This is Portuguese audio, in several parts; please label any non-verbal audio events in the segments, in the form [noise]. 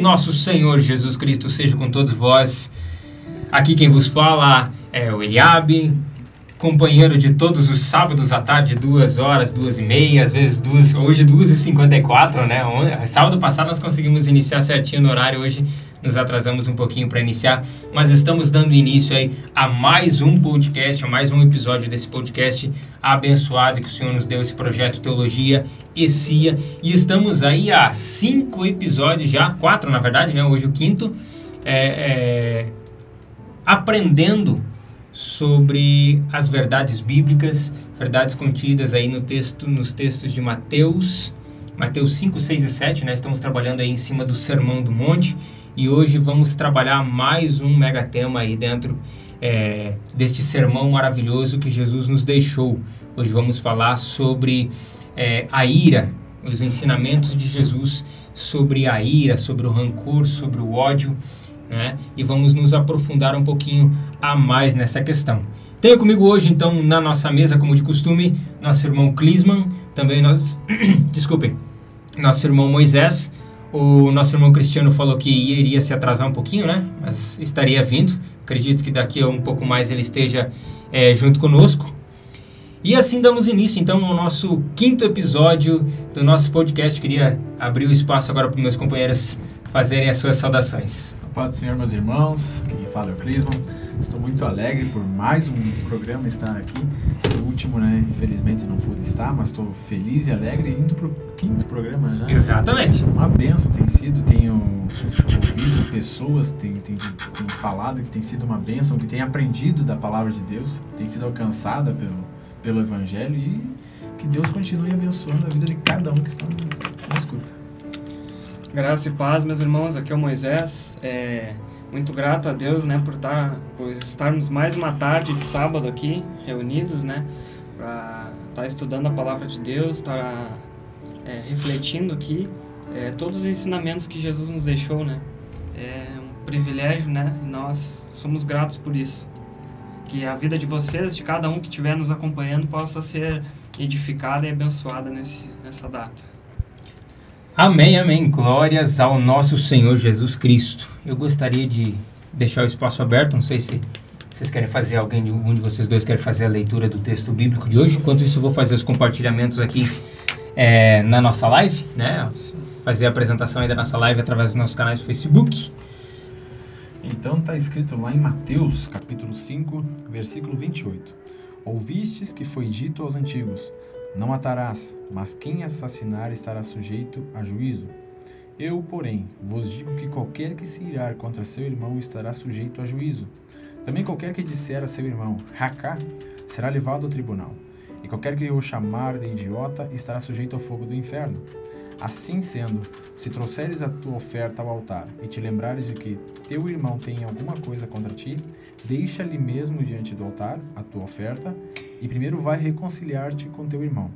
nosso Senhor Jesus Cristo seja com todos vós. Aqui quem vos fala é o Eliabe, companheiro de todos os sábados à tarde, duas horas, duas e meia, às vezes duas, hoje duas e cinquenta e quatro, né? Sábado passado nós conseguimos iniciar certinho no horário, hoje nos atrasamos um pouquinho para iniciar, mas estamos dando início aí a mais um podcast, a mais um episódio desse podcast abençoado que o Senhor nos deu esse projeto Teologia e Cia. E estamos aí há cinco episódios já, quatro na verdade, né? Hoje o quinto, é, é, aprendendo sobre as verdades bíblicas, verdades contidas aí no texto, nos textos de Mateus, Mateus 5, 6 e 7, né? Estamos trabalhando aí em cima do Sermão do Monte e hoje vamos trabalhar mais um mega tema aí dentro é, deste sermão maravilhoso que Jesus nos deixou. Hoje vamos falar sobre é, a ira, os ensinamentos de Jesus sobre a ira, sobre o rancor, sobre o ódio, né? E vamos nos aprofundar um pouquinho a mais nessa questão. Tenho comigo hoje, então, na nossa mesa, como de costume, nosso irmão Clisman, também nós, [clears throat] desculpem, nosso irmão Moisés, o nosso irmão Cristiano falou que iria se atrasar um pouquinho, né? Mas estaria vindo. Acredito que daqui a um pouco mais ele esteja é, junto conosco. E assim damos início, então, ao nosso quinto episódio do nosso podcast. Queria abrir o espaço agora para meus companheiros fazerem as suas saudações. Paz do Senhor, meus irmãos. Quem fala é o Clisman. Estou muito alegre por mais um programa estar aqui. O último, né? Infelizmente não pude estar, mas estou feliz e alegre indo para o quinto programa já. Exatamente. Uma benção tem sido. Tenho ouvido pessoas, tem, tem, tem falado que tem sido uma benção, que tem aprendido da palavra de Deus, tem sido alcançada pelo, pelo Evangelho e que Deus continue abençoando a vida de cada um que está na escuta. Graça e paz, meus irmãos. Aqui é o Moisés. É muito grato a Deus, né, por estar, por estarmos mais uma tarde de sábado aqui reunidos, né, para estar estudando a palavra de Deus, estar é, refletindo aqui é, todos os ensinamentos que Jesus nos deixou, né. É um privilégio, né, e nós somos gratos por isso. Que a vida de vocês, de cada um que estiver nos acompanhando, possa ser edificada e abençoada nesse, nessa data. Amém, amém. Glórias ao nosso Senhor Jesus Cristo. Eu gostaria de deixar o espaço aberto, não sei se vocês querem fazer, alguém de um de vocês dois quer fazer a leitura do texto bíblico de hoje. Enquanto isso, eu vou fazer os compartilhamentos aqui é, na nossa live, né? Fazer a apresentação aí da nossa live através dos nossos canais do Facebook. Então está escrito lá em Mateus, capítulo 5, versículo 28. Ouvistes que foi dito aos antigos: não matarás, mas quem assassinar estará sujeito a juízo. Eu, porém, vos digo que qualquer que se irar contra seu irmão estará sujeito a juízo. Também qualquer que disser a seu irmão, Raká, será levado ao tribunal. E qualquer que o chamar de idiota estará sujeito ao fogo do inferno. Assim sendo, se trouxeres a tua oferta ao altar e te lembrares de que teu irmão tem alguma coisa contra ti, deixa ali mesmo diante do altar a tua oferta e primeiro vai reconciliar-te com teu irmão,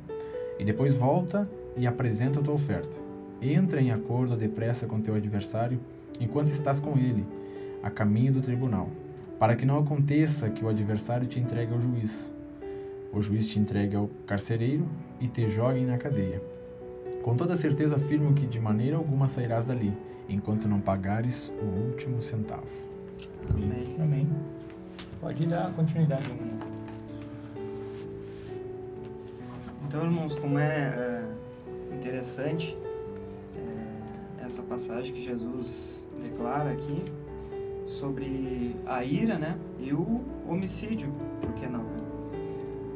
e depois volta e apresenta a tua oferta. Entra em acordo depressa com teu adversário, enquanto estás com ele, a caminho do tribunal, para que não aconteça que o adversário te entregue ao juiz. O juiz te entregue ao carcereiro e te jogue na cadeia. Com toda certeza afirmo que de maneira alguma sairás dali, enquanto não pagares o último centavo. Amém. Amém. Pode dar continuidade. Então, irmãos, como é, é interessante é, essa passagem que Jesus declara aqui sobre a ira, né, e o homicídio, por que não? Né?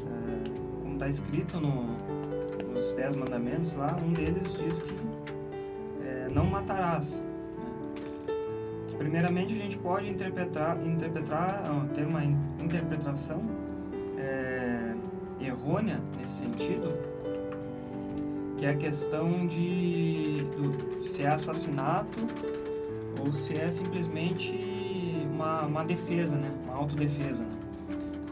É, como está escrito no, nos Dez Mandamentos lá, um deles diz que é, não matarás. Né? Primeiramente a gente pode interpretar, interpretar ter uma interpretação errônea nesse sentido, que é a questão de do, se é assassinato ou se é simplesmente uma, uma defesa, né? uma autodefesa. Né?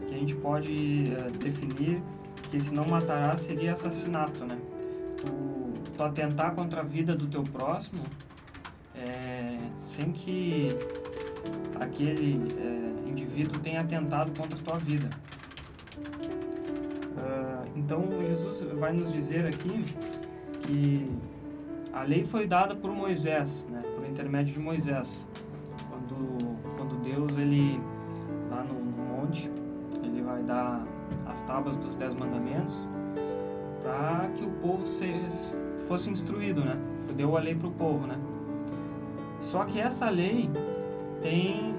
Que a gente pode uh, definir que se não matará seria assassinato. Né? Tu, tu atentar contra a vida do teu próximo é, sem que aquele é, indivíduo tenha atentado contra a tua vida. Então Jesus vai nos dizer aqui que a lei foi dada por Moisés, né, por intermédio de Moisés. Quando, quando Deus, ele, lá no, no monte, ele vai dar as tábuas dos dez mandamentos para que o povo se, fosse instruído, né? Deu a lei para o povo, né? Só que essa lei tem,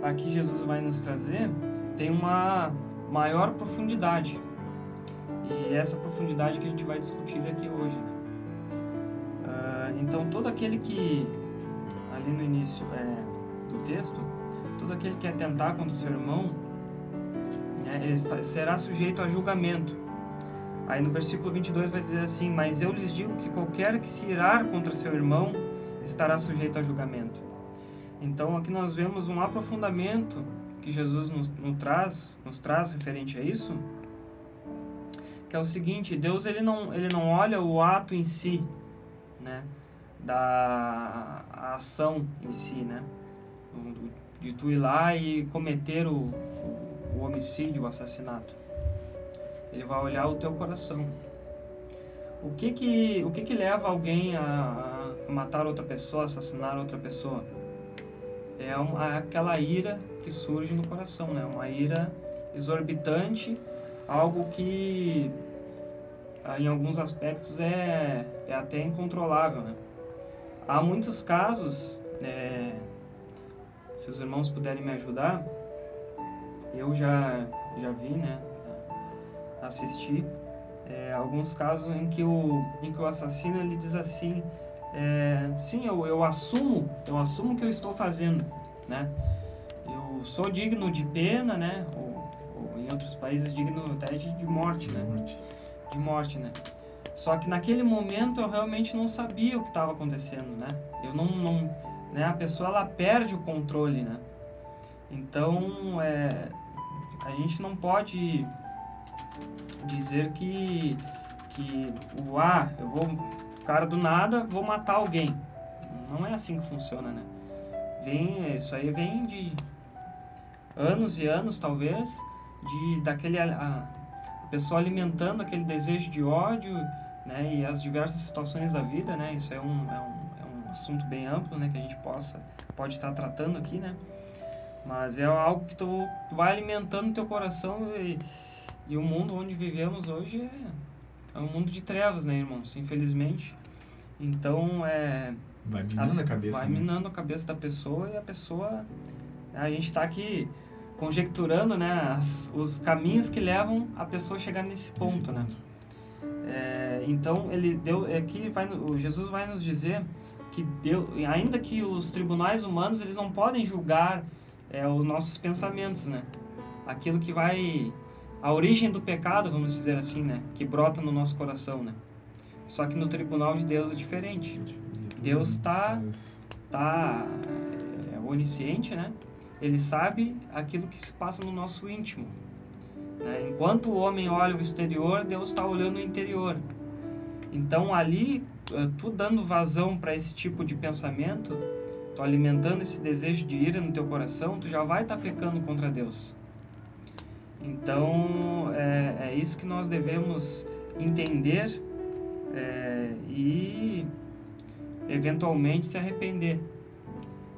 aqui Jesus vai nos trazer, tem uma maior profundidade. E essa profundidade que a gente vai discutir aqui hoje, né? Uh, então todo aquele que ali no início é, do texto, todo aquele que atentar contra o seu irmão, né, ele está, será sujeito a julgamento. Aí no versículo 22 vai dizer assim: Mas eu lhes digo que qualquer que se irar contra seu irmão estará sujeito a julgamento. Então aqui nós vemos um aprofundamento que Jesus nos, nos, traz, nos traz referente a isso, que é o seguinte: Deus ele não, ele não olha o ato em si, né, da ação em si, né, de tu ir lá e cometer o, o, homicídio, o assassinato. Ele vai olhar o teu coração. O que que, o que, que leva alguém a, a matar outra pessoa, assassinar outra pessoa? É uma, aquela ira que surge no coração, né? Uma ira exorbitante, algo que ah, em alguns aspectos é, é até incontrolável, né? Há muitos casos, é, se os irmãos puderem me ajudar, eu já, já vi, né? assistir é, alguns casos em que o em que o assassino ele diz assim é, sim eu, eu assumo eu assumo que eu estou fazendo né eu sou digno de pena né em outros países digno até de, de morte né morte. de morte né só que naquele momento eu realmente não sabia o que estava acontecendo né eu não, não né a pessoa ela perde o controle né então é a gente não pode dizer que, que o ah, eu vou, cara do nada, vou matar alguém. Não é assim que funciona, né? Vem, isso aí vem de anos e anos, talvez, de daquele a, a pessoa alimentando aquele desejo de ódio, né? E as diversas situações da vida, né? Isso é um, é um, é um assunto bem amplo, né? Que a gente possa pode estar tratando aqui, né? Mas é algo que tu vai alimentando teu coração e e o mundo onde vivemos hoje é, é um mundo de trevas, né, irmãos? Infelizmente. Então, é... Vai minando assim, a cabeça, Vai né? minando a cabeça da pessoa e a pessoa... A gente está aqui conjecturando, né, as, os caminhos que levam a pessoa a chegar nesse ponto, né? É, então, ele deu... Aqui vai, o Jesus vai nos dizer que deu, ainda que os tribunais humanos, eles não podem julgar é, os nossos pensamentos, né? Aquilo que vai a origem do pecado, vamos dizer assim, né, que brota no nosso coração, né? Só que no tribunal de Deus é diferente. Deus está tá, é, onisciente, né? Ele sabe aquilo que se passa no nosso íntimo. Né? Enquanto o homem olha o exterior, Deus está olhando o interior. Então ali, eh, tu dando vazão para esse tipo de pensamento, tu alimentando esse desejo de ira no teu coração, tu já vai estar tá pecando contra Deus. Então, é, é isso que nós devemos entender é, e eventualmente se arrepender.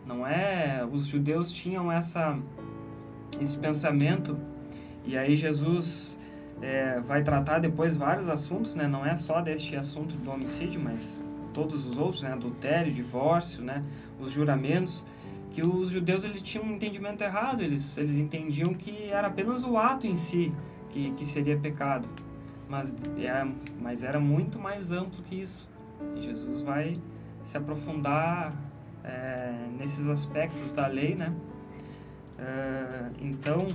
Não é? Os judeus tinham essa esse pensamento e aí Jesus é, vai tratar depois vários assuntos, né? Não é só deste assunto do homicídio, mas todos os outros, né? Adultério, divórcio, né? Os juramentos que os judeus eles tinham um entendimento errado, eles, eles entendiam que era apenas o ato em si que, que seria pecado, mas, é, mas era muito mais amplo que isso. E Jesus vai se aprofundar é, nesses aspectos da lei, né? É, então,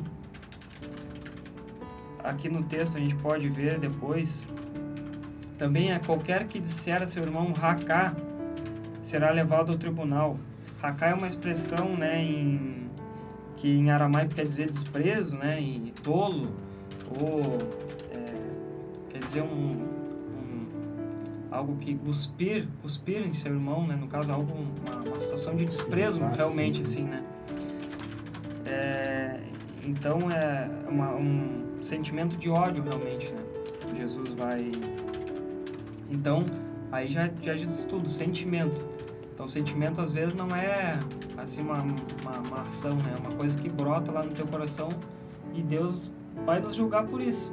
aqui no texto a gente pode ver depois, também é qualquer que disser a seu irmão racá será levado ao tribunal Hakai é uma expressão, né, em, que em aramaico quer dizer desprezo, né, e tolo, ou é, quer dizer um, algo que cuspir, cuspir em seu irmão, né, no caso algo uma, uma situação de desprezo realmente assim, né. É, então é uma, um sentimento de ódio realmente, né. Jesus vai então aí já, já diz tudo, sentimento. Então, sentimento às vezes não é assim uma, uma, uma ação, né? É uma coisa que brota lá no teu coração e Deus vai nos julgar por isso.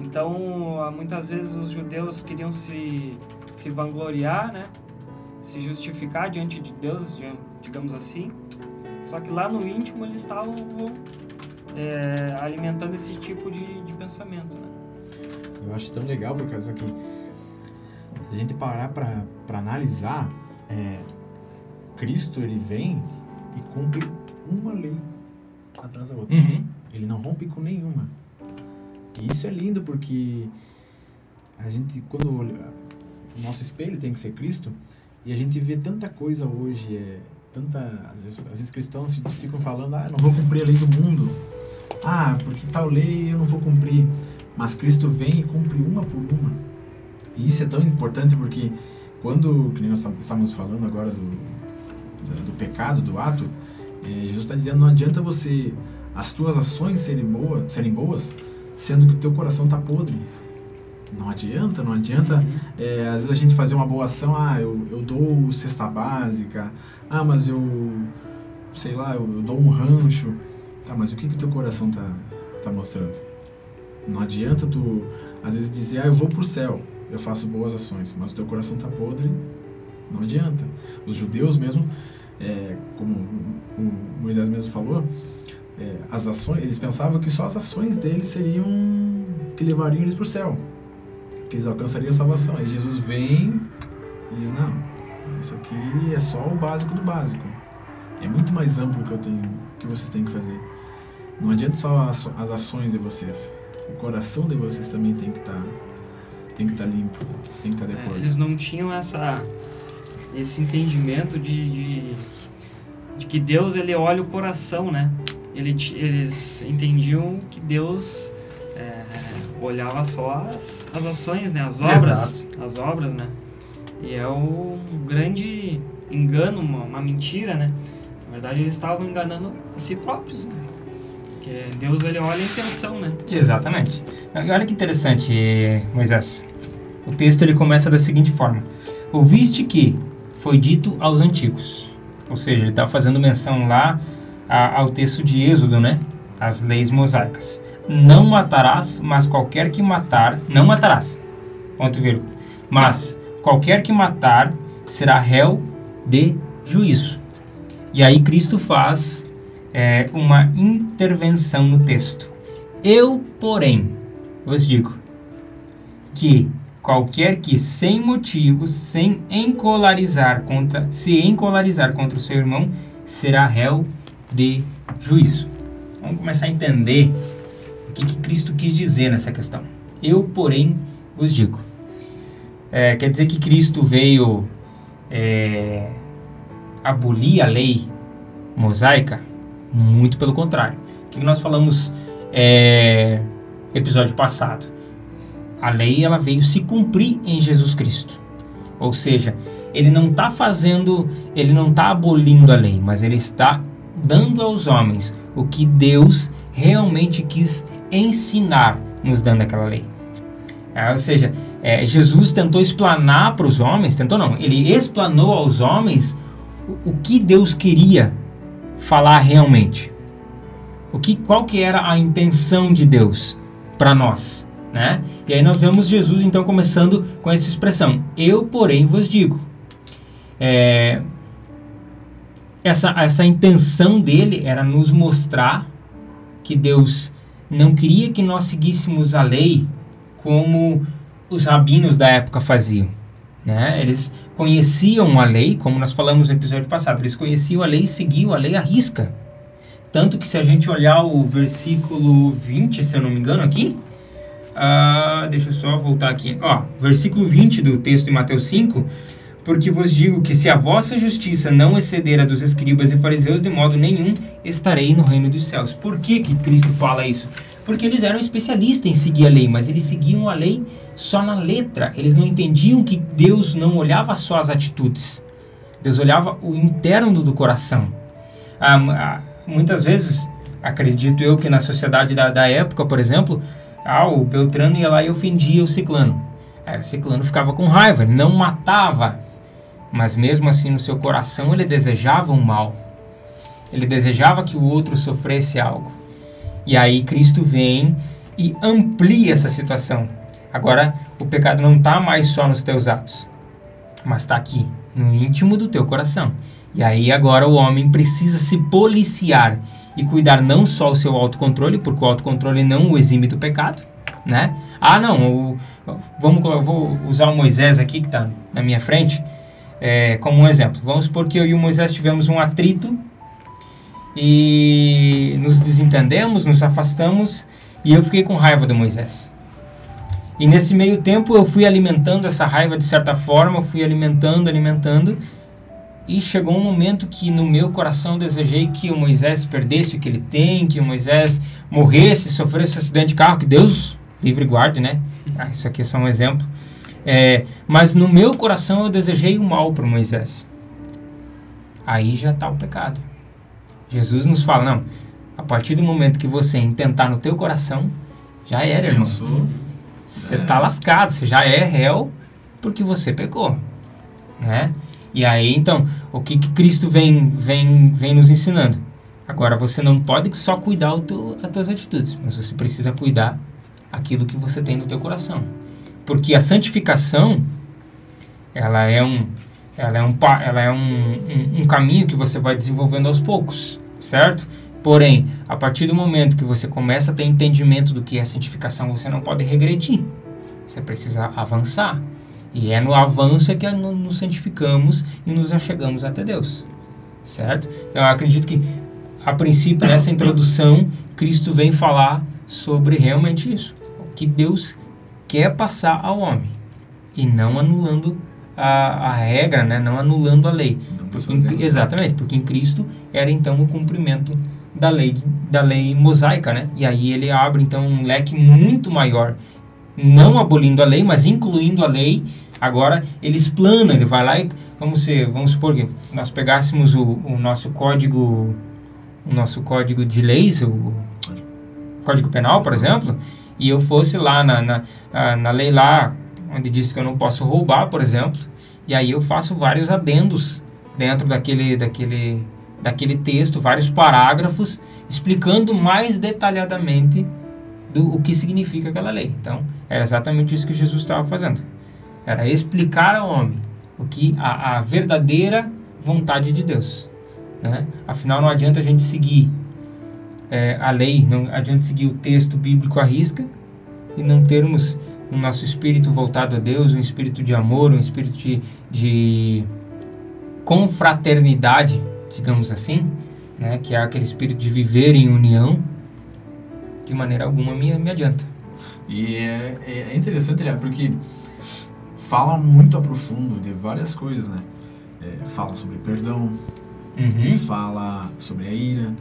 Então, muitas vezes os judeus queriam se, se vangloriar, né? Se justificar diante de Deus, digamos assim. Só que lá no íntimo eles estavam é, alimentando esse tipo de, de pensamento, né? Eu acho tão legal por causa que se a gente parar para analisar, é, Cristo ele vem e cumpre uma lei atrás da outra. Uhum. Ele não rompe com nenhuma. E isso é lindo porque a gente, quando olha, o nosso espelho tem que ser Cristo, e a gente vê tanta coisa hoje, é, tanta, às vezes, às vezes cristãos ficam falando, ah, não vou cumprir a lei do mundo, ah, porque tal lei eu não vou cumprir. Mas Cristo vem e cumpre uma por uma. E isso é tão importante porque quando, que nós estamos falando agora do, do, do pecado, do ato, é, Jesus está dizendo, não adianta você, as tuas ações serem boas, serem boas sendo que o teu coração está podre. Não adianta, não adianta. Uhum. É, às vezes a gente fazer uma boa ação, ah, eu, eu dou cesta básica, ah, mas eu, sei lá, eu, eu dou um rancho. Tá, mas o que que o teu coração está tá mostrando? Não adianta tu, às vezes, dizer, ah, eu vou pro céu, eu faço boas ações, mas o teu coração está podre, não adianta. Os judeus mesmo, é, como o Moisés mesmo falou, é, as ações, eles pensavam que só as ações deles seriam que levariam eles para o céu, que eles alcançariam a salvação. Aí Jesus vem e diz: Não, isso aqui é só o básico do básico. É muito mais amplo que eu tenho, que vocês têm que fazer. Não adianta só as, ações de vocês. O coração de vocês também tem que estar tá, tem que estar tá limpo, tem que estar tá de acordo. É, eles não tinham essa esse entendimento de, de, de que Deus ele olha o coração, né? Ele, eles entendiam que Deus é, olhava só as, as ações, né? As obras. Exato. As obras, né? E é um grande engano, uma, uma mentira, né? Na verdade, eles estavam enganando a si próprios, né? Porque Deus, ele olha a intenção, né? Exatamente. E olha que interessante, Moisés. O texto, ele começa da seguinte forma. Ouviste que foi dito aos antigos. Ou seja, ele está fazendo menção lá a, ao texto de Êxodo, né? As leis mosaicas. Não matarás, mas qualquer que matar, não matarás. Ponto vírgula. Mas qualquer que matar será réu de juízo. E aí Cristo faz é, uma intervenção no texto. Eu, porém, vos digo que qualquer que sem motivos, sem encolarizar contra, se encolarizar contra o seu irmão, será réu de juízo. Vamos começar a entender o que, que Cristo quis dizer nessa questão. Eu, porém, vos digo. É, quer dizer que Cristo veio é, abolir a lei mosaica? Muito pelo contrário. O que nós falamos é, episódio passado? A lei ela veio se cumprir em Jesus Cristo. Ou seja, ele não está fazendo, ele não está abolindo a lei, mas ele está dando aos homens o que Deus realmente quis ensinar, nos dando aquela lei. É, ou seja, é, Jesus tentou explanar para os homens, tentou não, ele explanou aos homens o, o que Deus queria falar realmente. O que, qual que era a intenção de Deus para nós, né? E aí nós vemos Jesus então começando com essa expressão: Eu, porém, vos digo. É, essa, essa intenção dele era nos mostrar que Deus não queria que nós seguíssemos a lei como os rabinos da época faziam. Né? Eles conheciam a lei, como nós falamos no episódio passado, eles conheciam a lei e seguiam a lei à risca. Tanto que se a gente olhar o versículo 20, se eu não me engano aqui, uh, deixa eu só voltar aqui, ó, versículo 20 do texto de Mateus 5, porque vos digo que se a vossa justiça não exceder a dos escribas e fariseus, de modo nenhum estarei no reino dos céus. Por que, que Cristo fala isso? Porque eles eram especialistas em seguir a lei, mas eles seguiam a lei só na letra. Eles não entendiam que Deus não olhava só as atitudes. Deus olhava o interno do coração. Ah, ah, muitas vezes, acredito eu que na sociedade da, da época, por exemplo, ah, o Beltrano ia lá e ofendia o ciclano. Aí o ciclano ficava com raiva, não matava, mas mesmo assim no seu coração ele desejava o mal. Ele desejava que o outro sofresse algo. E aí Cristo vem e amplia essa situação. Agora o pecado não está mais só nos teus atos, mas está aqui, no íntimo do teu coração. E aí agora o homem precisa se policiar e cuidar não só o seu autocontrole, porque o autocontrole não o exime do pecado, né? Ah, não, o, vamos, eu vou usar o Moisés aqui que está na minha frente é, como um exemplo. Vamos supor que eu e o Moisés tivemos um atrito e nos desentendemos, nos afastamos e eu fiquei com raiva do Moisés. E nesse meio tempo eu fui alimentando essa raiva de certa forma, fui alimentando, alimentando e chegou um momento que no meu coração desejei que o Moisés perdesse o que ele tem, que o Moisés morresse, sofresse um acidente de carro, que Deus livre guarde, né? Ah, isso aqui é só um exemplo. É, mas no meu coração eu desejei o mal para Moisés. Aí já está o pecado. Jesus nos fala, não, a partir do momento que você intentar no teu coração, já era, irmão. Você está é. lascado, você já é réu porque você pecou, né? E aí, então, o que, que Cristo vem, vem, vem nos ensinando? Agora, você não pode só cuidar teu, as tuas atitudes, mas você precisa cuidar aquilo que você tem no teu coração. Porque a santificação, ela é um, ela é um, ela é um, um, um caminho que você vai desenvolvendo aos poucos, certo? Porém, a partir do momento que você começa a ter entendimento do que é santificação, você não pode regredir. Você precisa avançar. E é no avanço é que nos santificamos e nos achegamos até Deus. Certo? Então eu acredito que, a princípio, nessa introdução, Cristo vem falar sobre realmente isso. O que Deus quer passar ao homem. E não anulando a, a regra, né? não anulando a lei. Porque em, exatamente, porque em Cristo era então o cumprimento da lei, da lei mosaica. Né? E aí ele abre então um leque muito maior não abolindo a lei, mas incluindo a lei. Agora ele explana, ele vai lá e vamos ser, vamos supor que nós pegássemos o, o nosso código, o nosso código de leis, o código penal, por exemplo, e eu fosse lá na, na, na lei lá onde diz que eu não posso roubar, por exemplo, e aí eu faço vários adendos dentro daquele, daquele, daquele texto, vários parágrafos explicando mais detalhadamente do o que significa aquela lei. Então, era exatamente isso que Jesus estava fazendo. Era explicar ao homem o que a, a verdadeira vontade de Deus. Né? Afinal, não adianta a gente seguir é, a lei, não adianta seguir o texto bíblico à risca e não termos o nosso espírito voltado a Deus, um espírito de amor, um espírito de, de confraternidade, digamos assim, né? que é aquele espírito de viver em união de maneira alguma me, me adianta. E é, é, é interessante, né? porque fala muito a profundo de várias coisas, né? É, fala sobre perdão, uhum. fala sobre a ira.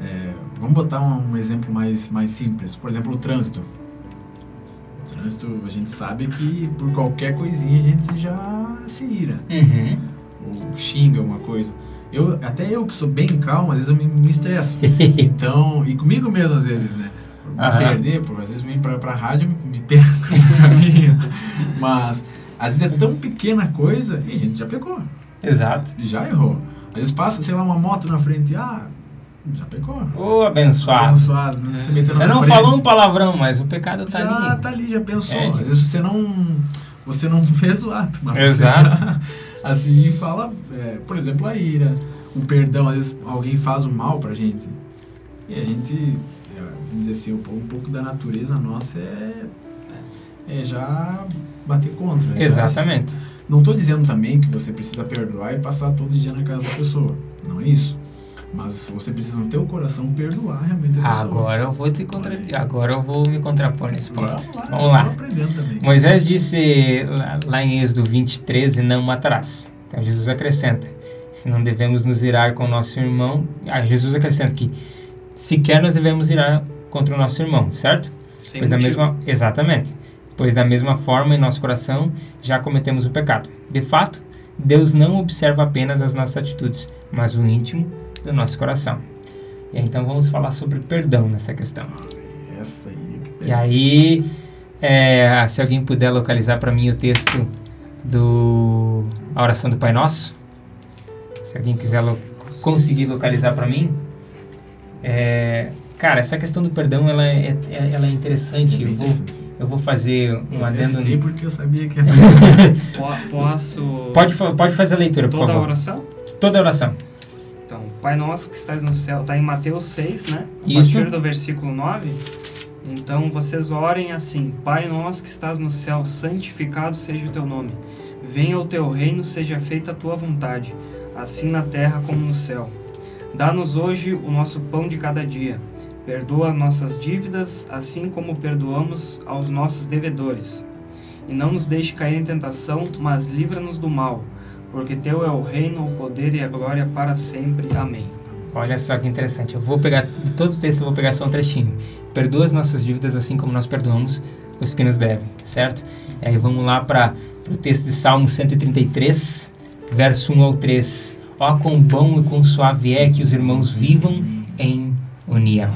É, vamos botar um, um, exemplo mais, mais simples. Por exemplo, o trânsito. O trânsito, a gente sabe que por qualquer coisinha a gente já se ira. Uhum. Ou xinga uma coisa. Eu, até eu que sou bem calmo, às vezes eu me, me estresso. [laughs] então, e comigo mesmo às vezes, né? Me uhum. perder, por, às vezes vim pra, pra rádio me, me perco [laughs] Mas, às vezes é tão pequena coisa e a gente já pegou. Exato. Já errou. Às vezes passa, sei lá, uma moto na frente, ah, já pecou. Ô, oh, abençoado. Abençoado. Né? Você, você não frente. falou um palavrão, mas o pecado tá já ali. Já tá ali, já pensou. É, Às vezes você não, você não [laughs] fez o ato, mas Exato. Já, assim, fala, é, por exemplo, a ira, o perdão. Às vezes alguém faz o mal pra gente e a gente, é, vamos dizer assim, um pouco da natureza nossa é, é já bater contra. Exatamente. Já, não estou dizendo também que você precisa perdoar e passar todo dia na casa da pessoa. Não é isso. Mas você precisa no teu coração perdoar realmente a pessoa. Agora eu vou te contra... agora eu vou me contrapor nesse ponto. Vamos lá. Vamos lá. Moisés disse lá em Êxodo 20, 13, não matarás. Então Jesus acrescenta, se não devemos nos irar com o nosso irmão, ah, Jesus acrescenta que sequer nós devemos irar contra o nosso irmão, certo? Sem pois da mesma, exatamente. Pois da mesma forma em nosso coração já cometemos o pecado. De fato, Deus não observa apenas as nossas atitudes, mas o íntimo do nosso coração. E então vamos falar sobre perdão nessa questão. Essa aí. E aí É, se alguém puder localizar para mim o texto do a oração do Pai Nosso, se alguém quiser lo, conseguir localizar para mim, é, cara, essa questão do perdão ela é, é ela é interessante. eu, vou, eu vou fazer um eu adendo. Eu porque eu sabia que. [laughs] [laughs] Posso. Pode, pode fazer a leitura, por Toda favor. Toda a oração? Toda a oração. Pai Nosso que estás no céu, está em Mateus 6, né? A Isso. partir do versículo 9. Então vocês orem assim: Pai nosso que estás no céu, santificado seja o teu nome. Venha o teu reino, seja feita a tua vontade, assim na terra como no céu. Dá-nos hoje o nosso pão de cada dia. Perdoa nossas dívidas, assim como perdoamos aos nossos devedores. E não nos deixe cair em tentação, mas livra-nos do mal, porque teu é o reino, o poder e a glória para sempre. Amém. Olha só que interessante. Eu vou pegar de todo o texto, eu vou pegar só um trechinho. Perdoa as nossas dívidas assim como nós perdoamos os que nos devem, certo? E aí vamos lá para o texto de Salmo 133, verso 1 ao 3. Ó, quão bom e quão suave é que os irmãos vivam em união.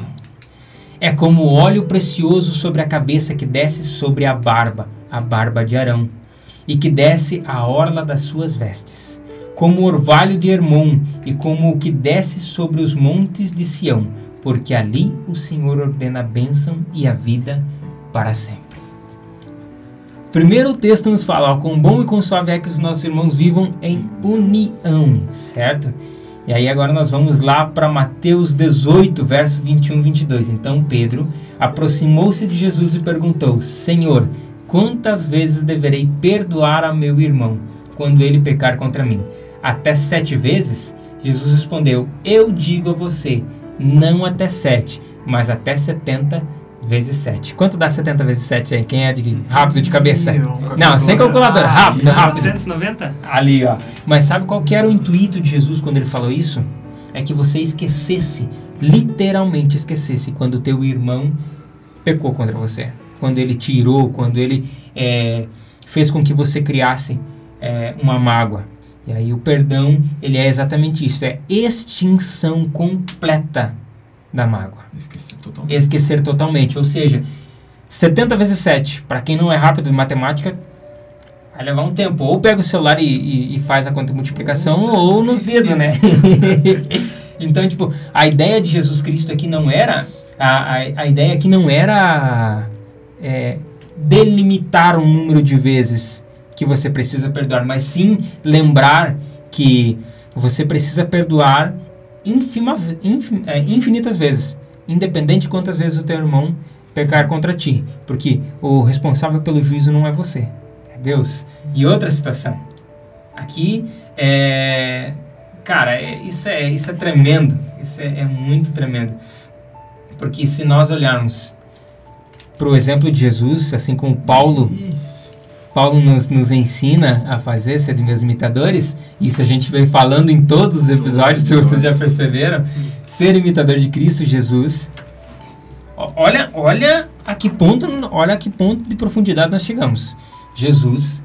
É como óleo precioso sobre a cabeça que desce sobre a barba, a barba de Arão, e que desce a orla das suas vestes como o orvalho de Hermon e como o que desce sobre os montes de Sião, porque ali o Senhor ordena a bênção e a vida para sempre. Primeiro o texto nos fala, ó, com bom e com suave é que os nossos irmãos vivam em união, certo? E aí agora nós vamos lá para Mateus 18, verso 21 e 22. Então Pedro aproximou-se de Jesus e perguntou, Senhor, quantas vezes deverei perdoar a meu irmão quando ele pecar contra mim? até sete vezes? Jesus respondeu: Eu digo a você, não até sete, mas até setenta vezes sete. Quanto dá 70 vezes 7 aí? Quem é de rápido de cabeça? Não, sem calculadora. Rápido, rápido. 490? Ali, ó. Mas sabe qual que era o intuito de Jesus quando ele falou isso? É que você esquecesse, literalmente esquecesse, quando o teu irmão pecou contra você. Quando ele tirou, quando ele é, fez com que você criasse é, uma mágoa. E aí o perdão, ele é exatamente isso, é extinção completa da mágoa. Esquecer totalmente. Esquecer totalmente, ou seja, 70 vezes 7, para quem não é rápido em matemática, vai levar um tempo. Ou pega o celular e, e, e faz a conta de multiplicação, ou nos dedos, né? [laughs] então, tipo, a ideia de Jesus Cristo aqui não era, a, a, a ideia aqui não era é, delimitar um número de vezes que você precisa perdoar, mas sim lembrar que você precisa perdoar infima, infin, é, infinitas vezes, independente de quantas vezes o teu irmão pecar contra ti, porque o responsável pelo juízo não é você, é Deus. E outra situação, aqui é, cara, é, isso é isso é tremendo, isso é, é muito tremendo, porque se nós olharmos para o exemplo de Jesus, assim como Paulo Paulo nos, nos ensina a fazer, ser de meus imitadores. Isso a gente vem falando em todos os episódios, se vocês já perceberam. Ser imitador de Cristo Jesus. Olha, olha a que ponto, olha a que ponto de profundidade nós chegamos. Jesus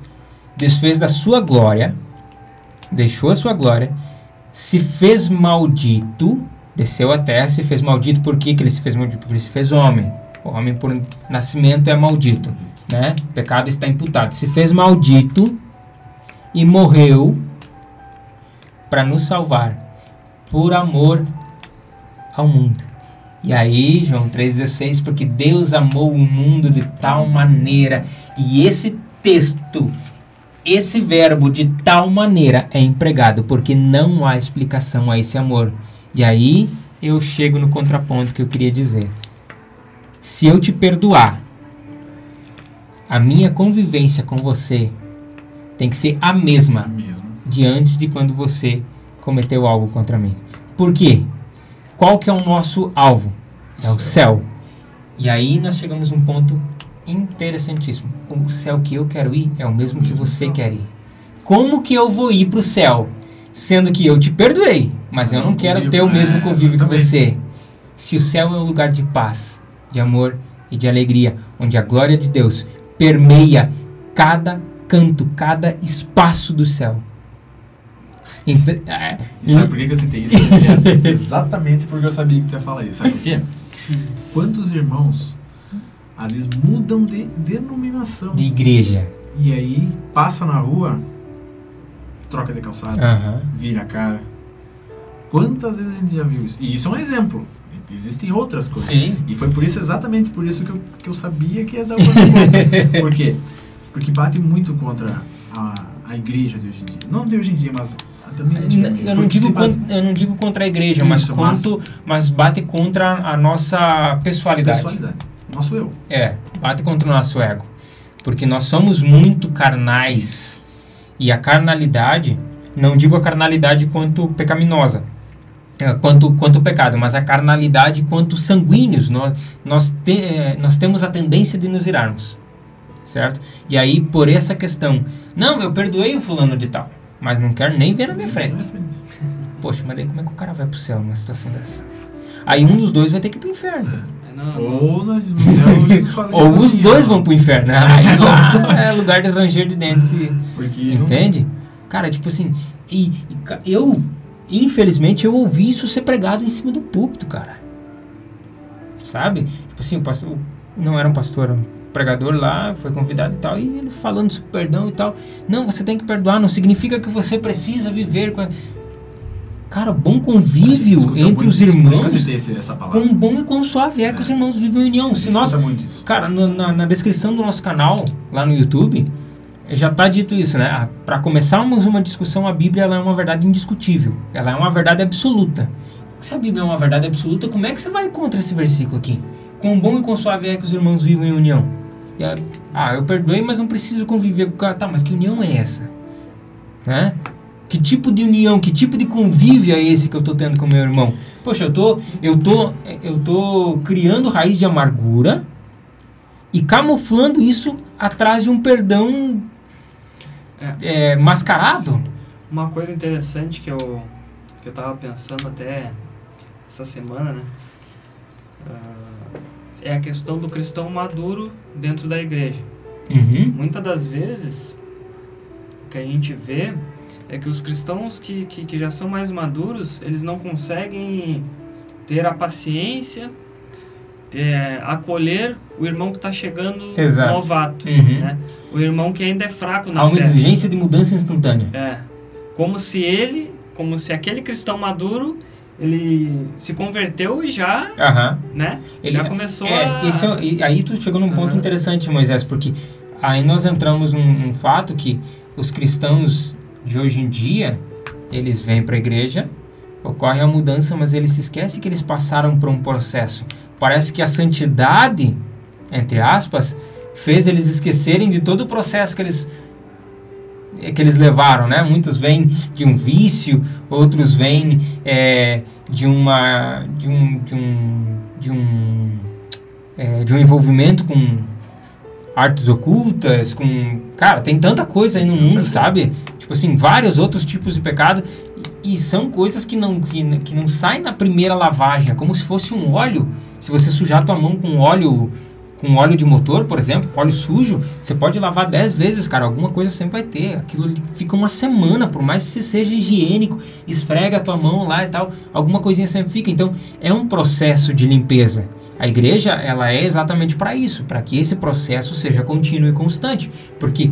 desfez da sua glória, deixou a sua glória, se fez maldito, desceu à terra, se fez maldito. Por que, que ele se fez maldito? Porque ele se fez homem. O homem por nascimento é maldito né? O pecado está imputado. Se fez maldito e morreu para nos salvar por amor ao mundo. E aí, João 3,16, porque Deus amou o mundo de tal maneira, e esse texto, esse verbo de tal maneira é empregado, porque não há explicação a esse amor. E aí eu chego no contraponto que eu queria dizer. Se eu te perdoar, a minha convivência com você tem que ser a mesma de antes de quando você cometeu algo contra mim. Por quê? Qual que é o nosso alvo? É o céu. E aí nós chegamos a um ponto interessantíssimo. O céu que eu quero ir é o mesmo que você quer ir. Como que eu vou ir para o céu? Sendo que eu te perdoei, mas eu não quero ter o mesmo convívio que você. Se o céu é um lugar de paz, de amor e de alegria, onde a glória de Deus permeia cada canto, cada espaço do céu. Então, é, sabe por que eu citei isso? [laughs] Exatamente porque eu sabia que tu ia falar isso. Sabe por quê? Quantos irmãos às vezes mudam de denominação. De igreja. E aí passa na rua, troca de calçada, vira a cara. Quantas vezes a gente já viu isso? E isso é um exemplo. Existem outras coisas. Sim. E foi por isso, exatamente por isso que eu, que eu sabia que ia dar uma conta. [laughs] Por quê? Porque bate muito contra a, a igreja de hoje em dia. Não de hoje em dia, mas. Eu não, digo se base- con- eu não digo contra a igreja, mas, Isso, mas- quanto, mas bate contra a nossa pessoalidade. Pessoalidade. Nosso eu. É, bate contra o nosso ego. Porque nós somos muito carnais. E a carnalidade, não digo a carnalidade quanto pecaminosa, é, quanto, quanto pecado, mas a carnalidade quanto sanguíneos. Nós, nós, te- é, nós temos a tendência de nos irarmos. Certo? E aí, por essa questão, não, eu perdoei o fulano de tal, mas não quero nem ver na minha frente. Poxa, mas daí como é que o cara vai pro céu numa situação dessa? Aí um dos dois vai ter que ir pro inferno. É, não. Ou os assim, dois ó. vão pro inferno. [laughs] Aí é lugar de ranger de dentes. e- Entende? Cara, tipo assim, e, e eu, infelizmente, eu ouvi isso ser pregado em cima do púlpito, cara. Sabe? Tipo assim, o pastor, não era um pastor, um pregador lá, foi convidado e tal, e ele falando sobre perdão e tal. Não, você tem que perdoar, não significa que você precisa viver com. a- Cara, bom convívio entre os irmãos. essa palavra. Quão bom e quão suave é que os irmãos vivem em união. Se nós. Cara, no- na, na descrição do nosso canal, lá no YouTube, já está dito isso, né? Para começarmos uma discussão, a Bíblia é uma verdade indiscutível. Ela é uma verdade absoluta. Se a Bíblia é uma verdade absoluta, como é que você vai contra esse versículo aqui? Quão bom e quão suave é que os irmãos vivam em união. Ah, eu perdoei, mas não preciso conviver com o cara. Tá, mas que união é essa? Né? Que tipo de união, que tipo de convívio é esse que eu tô tendo com meu irmão? Poxa, eu tô, eu tô, eu tô criando raiz de amargura e camuflando isso atrás de um perdão é, mascarado. Uma coisa interessante que eu, que eu tava pensando até essa semana, né? Ah, é a questão do cristão maduro dentro da igreja. Uhum. Muitas das vezes, o que a gente vê é que os cristãos que, que, que já são mais maduros, eles não conseguem ter a paciência, ter, acolher o irmão que está chegando Exato. novato, Uhum. né? O irmão que ainda é fraco na Há uma fé. exigência de mudança instantânea. É. Como se ele, como se aquele cristão maduro, ele se converteu e já, Aham. né? Ele já começou é, a... esse é- e aí tu chegou num ponto Aham. interessante, Moisés, porque aí nós entramos num, num fato que os cristãos de hoje em dia, eles vêm para a igreja, ocorre a mudança, mas eles se esquecem que eles passaram por um processo. Parece que a santidade, entre aspas, fez eles esquecerem de todo o processo que eles que eles levaram, né? Muitos vêm de um vício, outros vêm é, de uma de um de um de um é, de um envolvimento com artes ocultas, com cara tem tanta coisa aí no mundo, sabe? Tipo assim vários outros tipos de pecado e, são coisas que não que, que não saem na primeira lavagem, é como se fosse um óleo. Se você sujar tua mão com óleo com óleo de motor, por exemplo, óleo sujo, você pode lavar 10 vezes, cara, alguma coisa sempre vai ter. Aquilo fica uma semana, por mais que você seja higiênico, esfrega a tua mão lá e tal, alguma coisinha sempre fica. Então, é um processo de limpeza. A igreja, ela é exatamente para isso, para que esse processo seja contínuo e constante, porque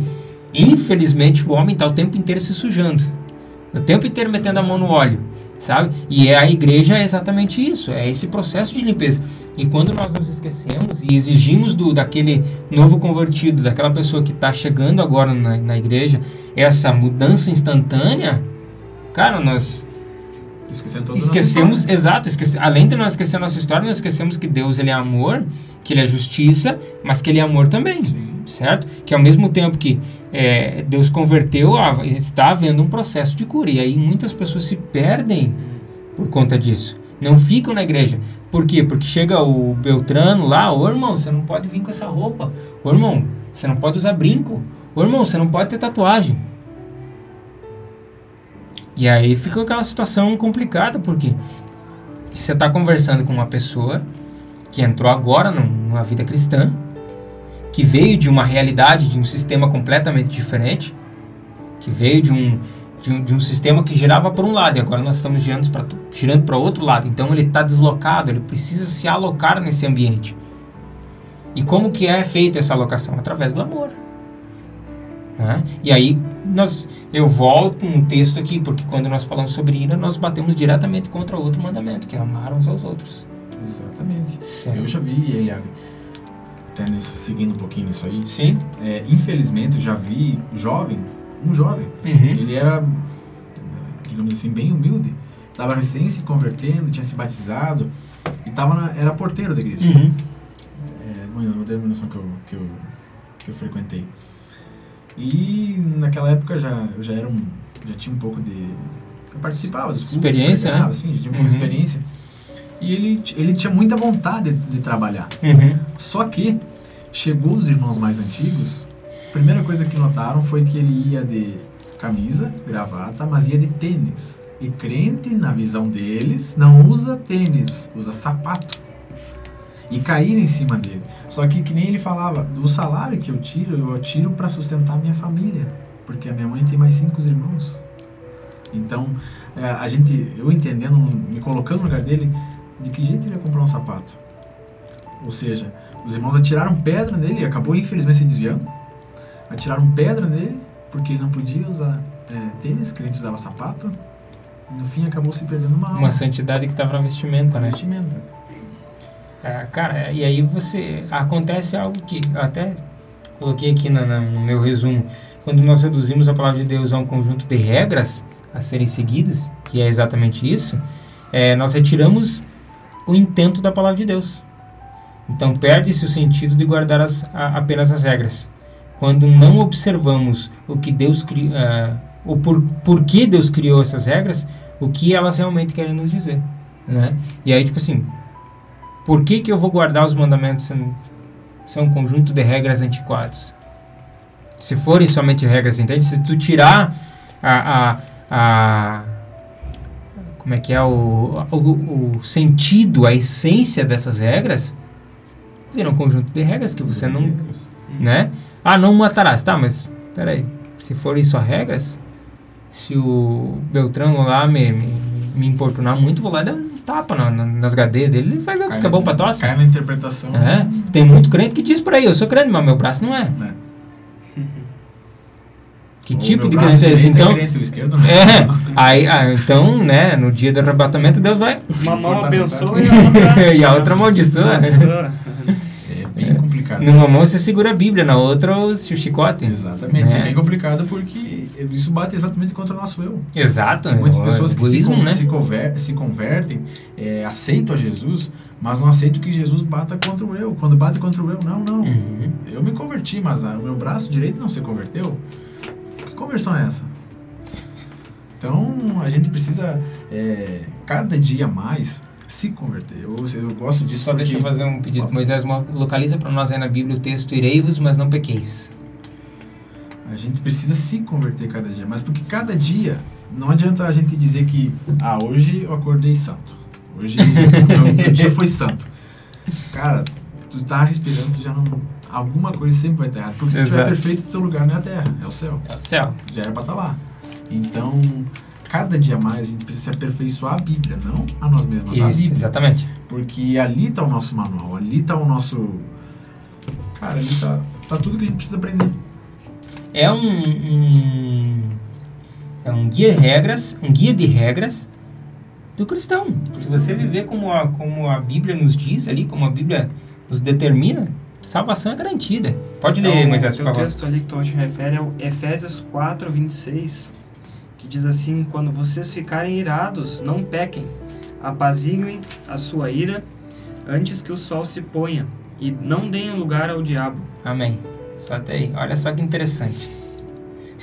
infelizmente o homem está o tempo inteiro se sujando, o tempo inteiro metendo a mão no óleo, sabe? E é a igreja é exatamente isso, é esse processo de limpeza. E quando nós nos esquecemos e exigimos do daquele novo convertido, daquela pessoa que está chegando agora na, na igreja, essa mudança instantânea, cara, nós Esquecendo toda a esquecemos, exato, esquece, além de nós esquecer a nossa história, nós esquecemos que Deus ele é amor, que ele é justiça, mas que ele é amor também, Sim. certo? Que ao mesmo tempo que é, Deus converteu, ah, está havendo um processo de cura. E aí muitas pessoas se perdem por conta disso. Não ficam na igreja. Por quê? Porque chega o Beltrano lá, ô irmão, você não pode vir com essa roupa. Ô irmão, você não pode usar brinco. Ô irmão, você não pode ter tatuagem. E aí fica aquela situação complicada, porque você está conversando com uma pessoa que entrou agora num- numa vida cristã, que veio de uma realidade, de um sistema completamente diferente, que veio de um, de um, de um sistema que girava para um lado e agora nós estamos girando para girando para outro lado. Então ele está deslocado, ele precisa se alocar nesse ambiente. E como que é feita essa alocação? Através do amor. Né? E aí nós, eu volto um texto aqui, porque quando nós falamos sobre ira, nós batemos diretamente contra outro mandamento, que é amar uns aos outros. Exatamente. Certo. Eu já vi ele, até nesse- seguindo um pouquinho nisso aí. Sim. É, infelizmente, eu já vi jovem, um jovem, Uhum. ele era, digamos assim, bem humilde. Estava recém se convertendo, tinha se batizado e tava na- era porteiro da igreja. Uhum. É, uma, uma denominação que eu, que, eu, que eu frequentei. E naquela época já, eu já era um, já tinha um pouco de... Eu participava dos cultos, Experiência, né? já tinha um pouco de Uhum. experiência. E ele, ele tinha muita vontade de, de trabalhar. Uhum. Só que chegou os irmãos mais antigos, a primeira coisa que notaram foi que ele ia de camisa, gravata, mas ia de tênis. E crente, na visão deles, não usa tênis, usa sapato. E caíram em cima dele. Só que, que nem ele falava, do salário que eu tiro, eu tiro para sustentar minha família. Porque a minha mãe tem mais cinco irmãos. Então, é, a gente, eu entendendo, me colocando no lugar dele, de que jeito ele ia comprar um sapato? Ou seja, os irmãos atiraram pedra nele e acabou infelizmente se desviando. Atiraram pedra nele porque ele não podia usar é, tênis, crente usava sapato. E no fim acabou se perdendo uma alma. Uma santidade que estava na vestimenta, né? vestimenta. É, cara, e aí você acontece algo que eu até coloquei aqui na, na- no meu resumo. Quando nós reduzimos a palavra de Deus a um conjunto de regras a serem seguidas, que é exatamente isso, é, nós retiramos o intento da palavra de Deus. Então perde-se o sentido de guardar as, a- apenas as regras. Quando não observamos o que Deus criou, o por, por que Deus criou essas regras, o que elas realmente querem nos dizer, né? E aí tipo assim, por que, que eu vou guardar os mandamentos se é um conjunto de regras antiquados? Se forem somente regras, entende? Se tu tirar a, a, a como é que é o, o, o sentido, a essência dessas regras, vira um conjunto de regras que você não, né? Ah, não matarás, tá? Mas peraí, se forem só regras, se o Beltrano lá me, me, me importunar muito, vou lá dar um tapa na, na, nas gadeias dele, ele vai ver o que é bom pra tosse. Cai na interpretação. É, tem muito crente que diz por aí, eu sou crente, mas meu braço não é. É. [laughs] Que O tipo de crente é esse? direito Então, esquerdo não. [laughs] é, aí, ah, então, né, no dia do arrebatamento, Deus vai Uma mão abençoa e a [laughs] outra, e a outra amaldiçoa. Complicado. Numa mão você segura a Bíblia, na outra o chicote. Exatamente, É. é bem complicado porque isso bate exatamente contra o nosso eu. Exato. Tem muitas é pessoas que se, egoísmo, con- né? se, conver- se convertem, é, aceitam a Jesus, mas não aceitam que Jesus bata contra o eu. Quando bate contra o eu, não, não. Uhum. Eu me converti, mas ah, o meu braço direito não se converteu. Que conversão é essa? Então a gente precisa é, cada dia mais se converter. Eu, eu gosto disso. Só deixa eu porque- fazer um pedido. Moisés, mo- localiza para nós aí na Bíblia o texto Irei-vos, mas não pequeis. A gente precisa se converter cada dia, mas porque cada dia não adianta a gente dizer que ah, hoje eu acordei santo. Hoje o meu, dia foi santo. Cara, tu tá respirando, tu já não alguma coisa sempre vai estar errada, porque se tu Exato. perfeito, teu lugar não é a terra, é o céu. É o céu. Já era para estar lá. Então, cada dia mais a gente precisa se aperfeiçoar a Bíblia, não a nós mesmos, a Isso, Bíblia. exatamente. Porque ali está o nosso manual, ali está o nosso Cara, ali tá, tá tudo que a gente precisa aprender. É um, um é um guia de regras, um guia de regras do cristão. Se você viver como a, como a Bíblia nos diz ali, como a Bíblia nos determina, salvação é garantida. Pode ler, Então, Moisés, por O favor. texto ali que tu te refere é o Efésios 4, 26, que diz assim, quando vocês ficarem irados, não pequem, apaziguem a sua ira antes que o sol se ponha, e não deem lugar ao diabo. Amém. Só até aí. Olha só que interessante.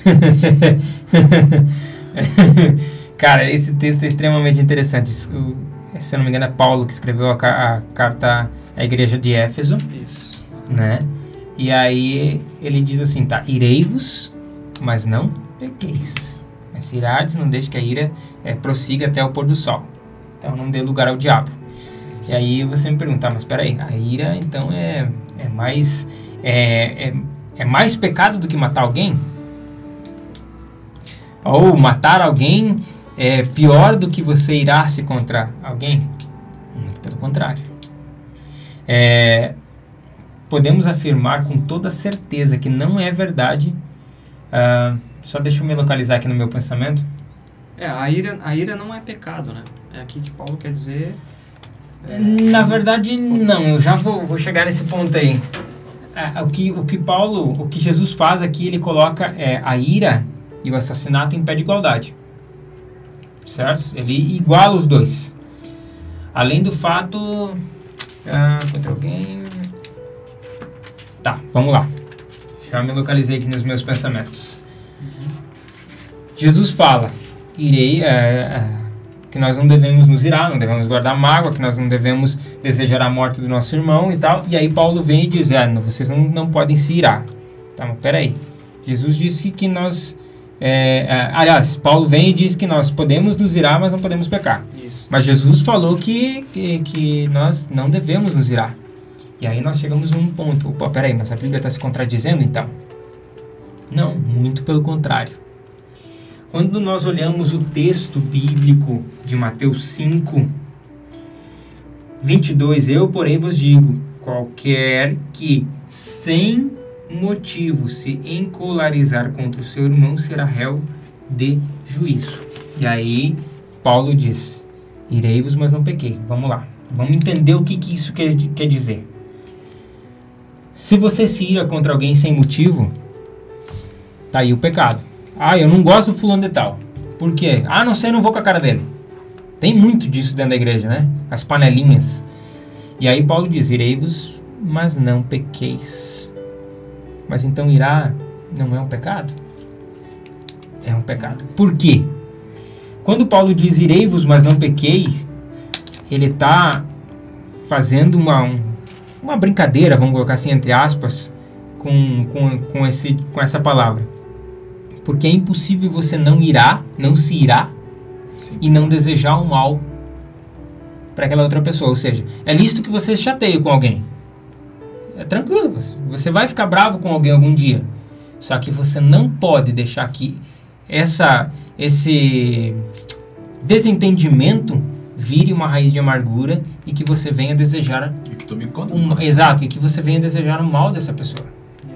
[laughs] Cara, esse texto é extremamente interessante. Se eu não me engano, é Paulo que escreveu a carta à igreja de Éfeso, Isso. né? E aí ele diz assim, tá? Irei-vos, mas não pequeis. Mas se irades, não deixe que a ira eh, prossiga até o pôr do sol. Então não dê lugar ao diabo. E aí você me pergunta, "Ah, mas peraí, a ira então é, é mais é, é, é mais pecado do que matar alguém? Ou matar alguém é pior do que você irar-se contra alguém? Muito pelo contrário. É, podemos afirmar com toda certeza que não é verdade. Uh, só deixa eu me localizar aqui no meu pensamento. É, a ira, a ira não é pecado, né? É aqui que Paulo quer dizer. É... Na verdade, não. Eu já vou, vou chegar nesse ponto aí. É, o, que, o que Paulo, o que Jesus faz aqui, ele coloca é, a ira e o assassinato em pé de igualdade. Certo? Ele iguala os dois. Além do fato. Ah, contra alguém. Tá, vamos lá. Já me localizei aqui nos meus pensamentos. Jesus fala: irei. É, é, que nós não devemos nos irar, não devemos guardar mágoa, que nós não devemos desejar a morte do nosso irmão e tal. E aí Paulo vem e diz: ah, vocês não, não podem se irar. Tá, mas peraí. Jesus disse que nós. É, é, aliás, Paulo vem e diz que nós podemos nos irar, mas não podemos pecar. Isso. Mas Jesus falou que, que, que, nós não devemos nos irar. E aí nós chegamos num ponto. Opa, peraí, mas a Bíblia está se contradizendo então? Não, muito pelo contrário. Quando nós olhamos o texto bíblico de Mateus 5, 22, eu, porém, vos digo: qualquer que sem motivo se encolarizar contra o seu irmão será réu de juízo. E aí, Paulo diz: Irei-vos, mas não pequei. Vamos lá. Vamos entender o que, que isso quer, quer dizer. Se você se ira contra alguém sem motivo, tá aí o pecado. Ah, eu não gosto do fulano de tal. Por quê? Ah, não sei, não vou com a cara dele. Tem muito disso dentro da igreja, né? As panelinhas. E aí Paulo diz: Irei-vos, mas não pequeis. Mas então irá não é um pecado? É um pecado. Por quê? Quando Paulo diz irei-vos, mas não pequeis, ele está fazendo uma, uma brincadeira, vamos colocar assim, entre aspas, com, com, com, esse, com essa palavra. Porque é impossível você não irá, não se irá Sim. e não desejar o um mal para aquela outra pessoa. Ou seja, é lícito que você chateie com alguém. É tranquilo, você vai ficar bravo com alguém algum dia. Só que você não pode deixar que essa, esse desentendimento vire uma raiz de amargura e que você venha desejar e que tome conta um, exato e que você venha desejar o mal dessa pessoa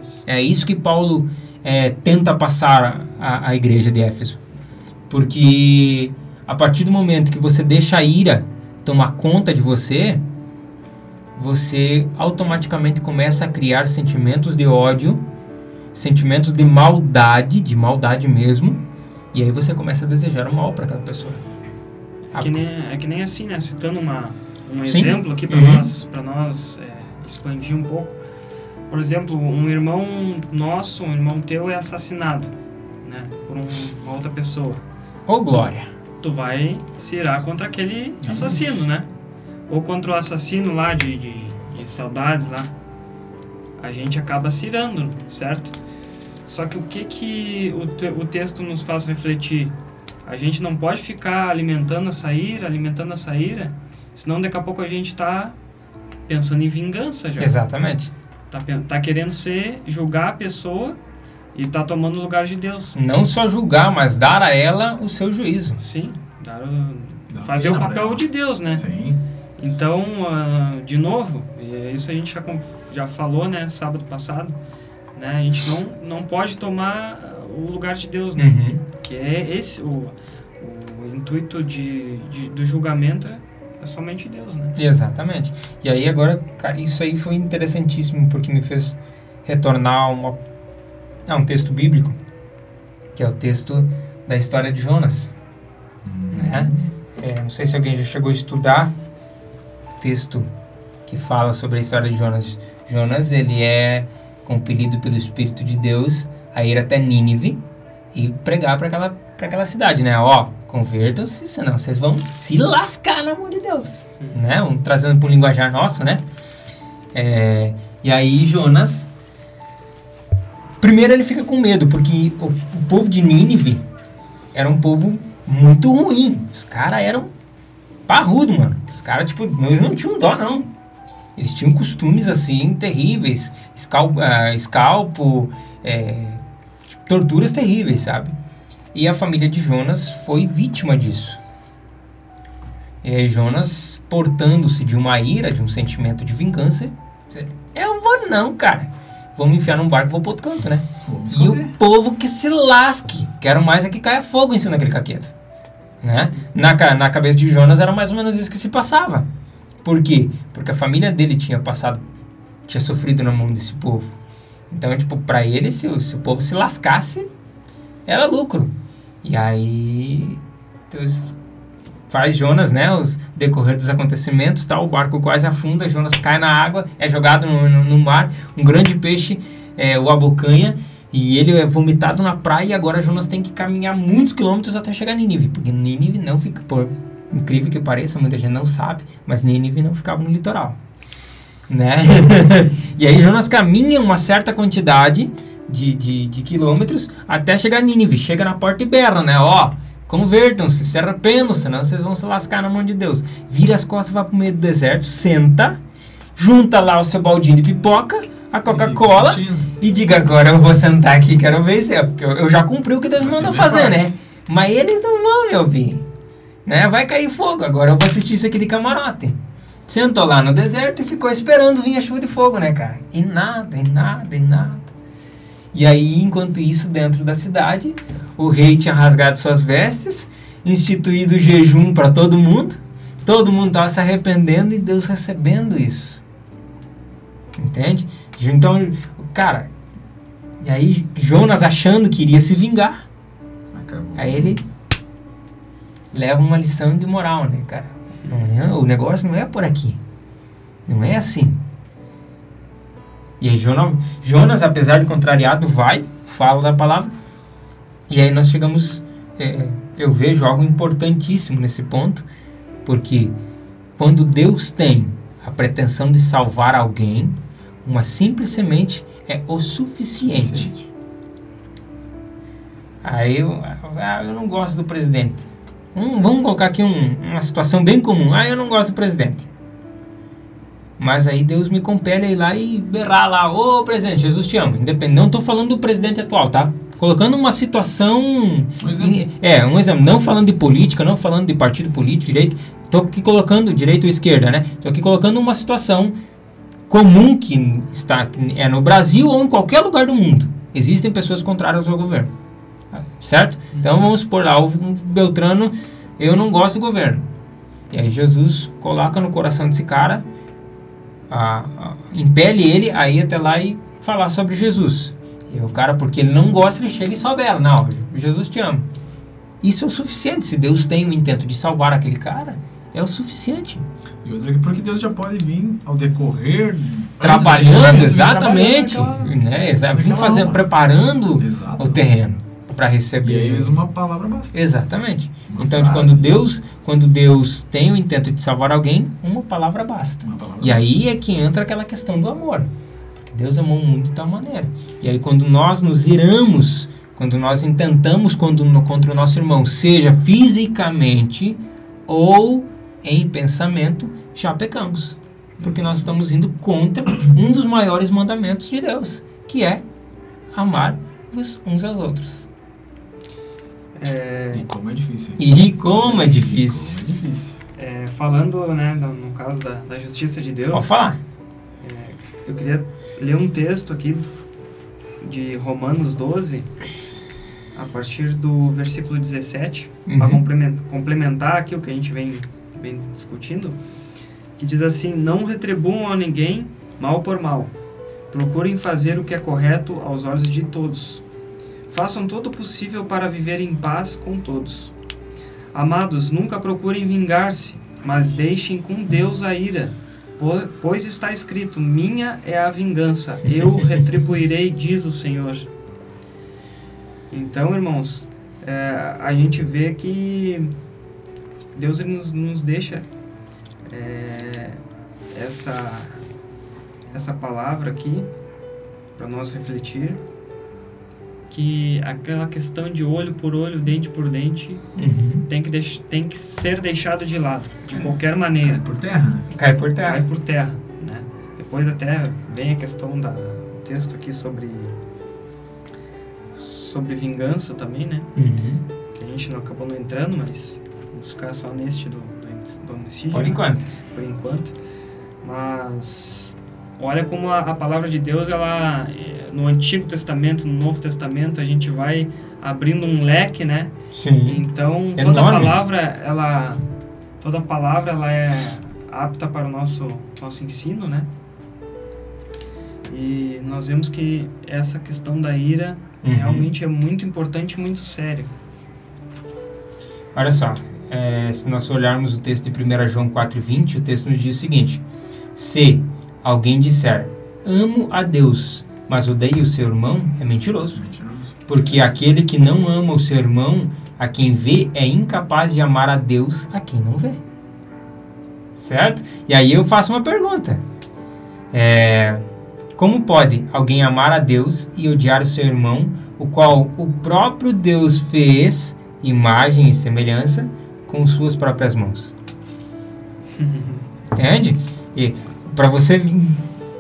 isso. é isso que Paulo é, tenta passar a, a igreja de Éfeso. Porque a partir do momento que você deixa a ira tomar conta de você, você automaticamente começa a criar sentimentos de ódio, sentimentos de maldade, de maldade mesmo, e aí você começa a desejar o mal para aquela pessoa. É que, nem, é que nem assim, né? Citando uma, um Sim. exemplo aqui para uhum. nós, nós é, expandir um pouco por exemplo, um irmão nosso, um irmão teu é assassinado, né, por um, uma outra pessoa. Ô, oh, glória! Tu vai se irar contra aquele assassino, né? Ou contra o assassino lá de, de, de saudades lá. A gente acaba se irando, certo? Só que o que que o, te, o texto nos faz refletir? A gente não pode ficar alimentando essa ira, alimentando essa ira, senão daqui a pouco a gente está pensando em vingança já. Exatamente. Tá, tá querendo ser, julgar a pessoa e tá tomando o lugar de Deus. Não só julgar, mas dar a ela o seu juízo. Sim, dar, fazer o papel de Deus, né? Sim. Então, uh, de novo, isso a gente já, já falou, né, sábado passado, né? A gente não, não pode tomar o lugar de Deus, né? Uhum. Que é esse, o, o intuito de, de, do julgamento é é somente Deus, né? Exatamente. E aí agora, cara, isso aí foi interessantíssimo porque me fez retornar uma, a um texto bíblico, que é o texto da história de Jonas. Uhum. Né? É, não sei se alguém já chegou a estudar o texto que fala sobre a história de Jonas. Jonas, ele é compelido pelo Espírito de Deus a ir até Nínive e pregar para aquela, aquela cidade, né? Ó, Convertam-se, senão vocês vão se lascar, no amor de Deus. Uhum. Né? Um, trazendo para um linguajar nosso, né? É, e aí Jonas... Primeiro ele fica com medo, porque o, o povo de Nínive era um povo muito ruim. Os caras eram parrudo, mano. Os caras, tipo, eles não tinham dó, não. Eles tinham costumes, assim, terríveis. Escalpo, uh, escalpo é, tipo, torturas terríveis, sabe? E a família de Jonas foi vítima disso. E Jonas, portando-se de uma ira, de um sentimento de vingança, Eu vou não, cara. Vou me enfiar num barco e vou pro outro canto, né? E o povo que se lasque. Quero mais é que caia fogo em cima daquele caqueto. Né? Na, na cabeça de Jonas era mais ou menos isso que se passava. Por quê? Porque a família dele tinha passado, tinha sofrido na mão desse povo. Então, tipo, pra ele, se, o- se o povo se lascasse, era lucro. E aí, Deus faz Jonas, né? Os decorrer dos acontecimentos, tal, o barco quase afunda, Jonas cai na água, é jogado no, no- no mar, um grande peixe é, o abocanha e ele é vomitado na praia e agora Jonas tem que caminhar muitos quilômetros até chegar em Nínive, porque Nínive não fica, por incrível que pareça, muita gente não sabe, mas Nínive não ficava no litoral, né? [laughs] e aí Jonas caminha uma certa quantidade de, de, de quilômetros até chegar em Nínive, chega na porta e berra, né? Ó, convertam-se, se arrependam, senão vocês vão se lascar na mão de Deus. Vira as costas, vai pro meio do deserto, senta, junta lá o seu baldinho de pipoca, a Coca-Cola e diga agora eu vou sentar aqui, quero ver se é, porque eu, eu já cumpri o que Deus me mandou fazer, né? Mas eles não vão me ouvir, né? Vai cair fogo, agora eu vou assistir isso aqui de camarote. Sentou lá no deserto e ficou esperando vir a chuva de fogo, né, cara? E nada, e nada, e nada. E aí, enquanto isso, dentro da cidade, o rei tinha rasgado suas vestes, instituído jejum para todo mundo, todo mundo estava se arrependendo e Deus recebendo isso. Entende? Então, cara, e aí Jonas achando que iria se vingar, Acabou. aí ele leva uma lição de moral, né, cara? É- o negócio não é por aqui. Não é assim. E aí Jonas, Jonas, apesar de contrariado, vai, fala da palavra. E aí nós chegamos, é, eu vejo algo importantíssimo nesse ponto, porque quando Deus tem a pretensão de salvar alguém, uma simples semente é o suficiente. Aí eu, ah, eu não gosto do presidente. Hum, vamos colocar aqui um- uma situação bem comum. Ah, eu não gosto do presidente. Mas aí Deus me compele a ir lá e berrar lá, ô presidente, Jesus te ama. Independente, não estou falando do presidente atual, tá? Colocando uma situação. Um em- é, um exemplo. Não falando de política, não falando de partido político, direito. Estou aqui colocando, direito ou esquerda, né? Estou aqui colocando uma situação comum que está que é no Brasil ou em qualquer lugar do mundo. Existem pessoas contrárias ao governo. Certo? Então vamos supor lá, o Beltrano, eu não gosto do governo. E aí Jesus coloca no coração desse cara, a, a, impele ele a ir até lá e falar sobre Jesus. E o cara, porque ele não gosta, ele chega e sobe ela. Não, Jesus te ama. Isso é o suficiente. Se Deus tem o intento de salvar aquele cara, é o suficiente. E outra que porque Deus já pode vir ao decorrer. Trabalhando, antes de- exatamente. trabalhando naquela- Né? Exa- Vim fazer, alma. preparando Exato. o terreno para E receber. aí mesmo uma palavra basta. Exatamente. Uma então, frase. quando Deus, quando Deus tem o intento de salvar alguém, uma palavra basta. Uma palavra E aí é que entra aquela questão do amor. Porque Deus amou o mundo de tal maneira. E aí quando nós nos iramos, quando nós intentamos quando, contra o nosso irmão, seja fisicamente ou em pensamento, já pecamos. Porque nós estamos indo contra um dos maiores mandamentos de Deus, que é amar os uns aos outros. É, E como é difícil. E como é difícil. Como é difícil. é, falando, né, no, caso da, da justiça de Deus, Pode falar? eu queria ler um texto aqui de Romanos 12, a partir do versículo 17, para Uhum. complementar, complementar aqui o que a gente vem, vem discutindo, que diz assim: Não retribuam a ninguém mal por mal. Procurem fazer o que é correto aos olhos de todos. Façam todo o possível para viver em paz com todos. Amados, nunca procurem vingar-se, mas deixem com Deus a ira. Po- Pois está escrito: Minha é a vingança, eu [laughs] retribuirei, diz o Senhor. Então, irmãos, é, a gente vê que Deus ele nos, nos deixa é, essa, essa palavra aqui para nós refletir que aquela questão de olho por olho, dente por dente, Uhum. tem que, deix, tem que ser deixado de lado, de qualquer maneira. Por terra, né? Cai por Cai terra. por terra. Né? Depois até vem a questão da texto aqui sobre sobre vingança também, né? Uhum. Que a gente não acabou não entrando, mas vamos ficar só neste do, do, do homicídio. Por né? enquanto. Por enquanto. Mas olha como a, a, palavra de Deus, ela eh, no Antigo Testamento, no Novo Testamento, a gente vai abrindo um leque, né? Sim. Então, toda Enorme. palavra, ela toda palavra ela é apta para o nosso nosso ensino, né? E nós vemos que essa questão da ira uhum. realmente é muito importante e muito sério. Olha só, é, se nós olharmos o texto de 1 João 4,20, o texto nos diz o seguinte: Se alguém disser, amo a Deus, mas odeia o seu irmão, é mentiroso. mentiroso. Porque aquele que não ama o seu irmão, a quem vê, é incapaz de amar a Deus a quem não vê. Certo? E aí eu faço uma pergunta. É, como pode alguém amar a Deus e odiar o seu irmão, o qual o próprio Deus fez, imagem e semelhança, com suas próprias mãos? [laughs] Entende? E para você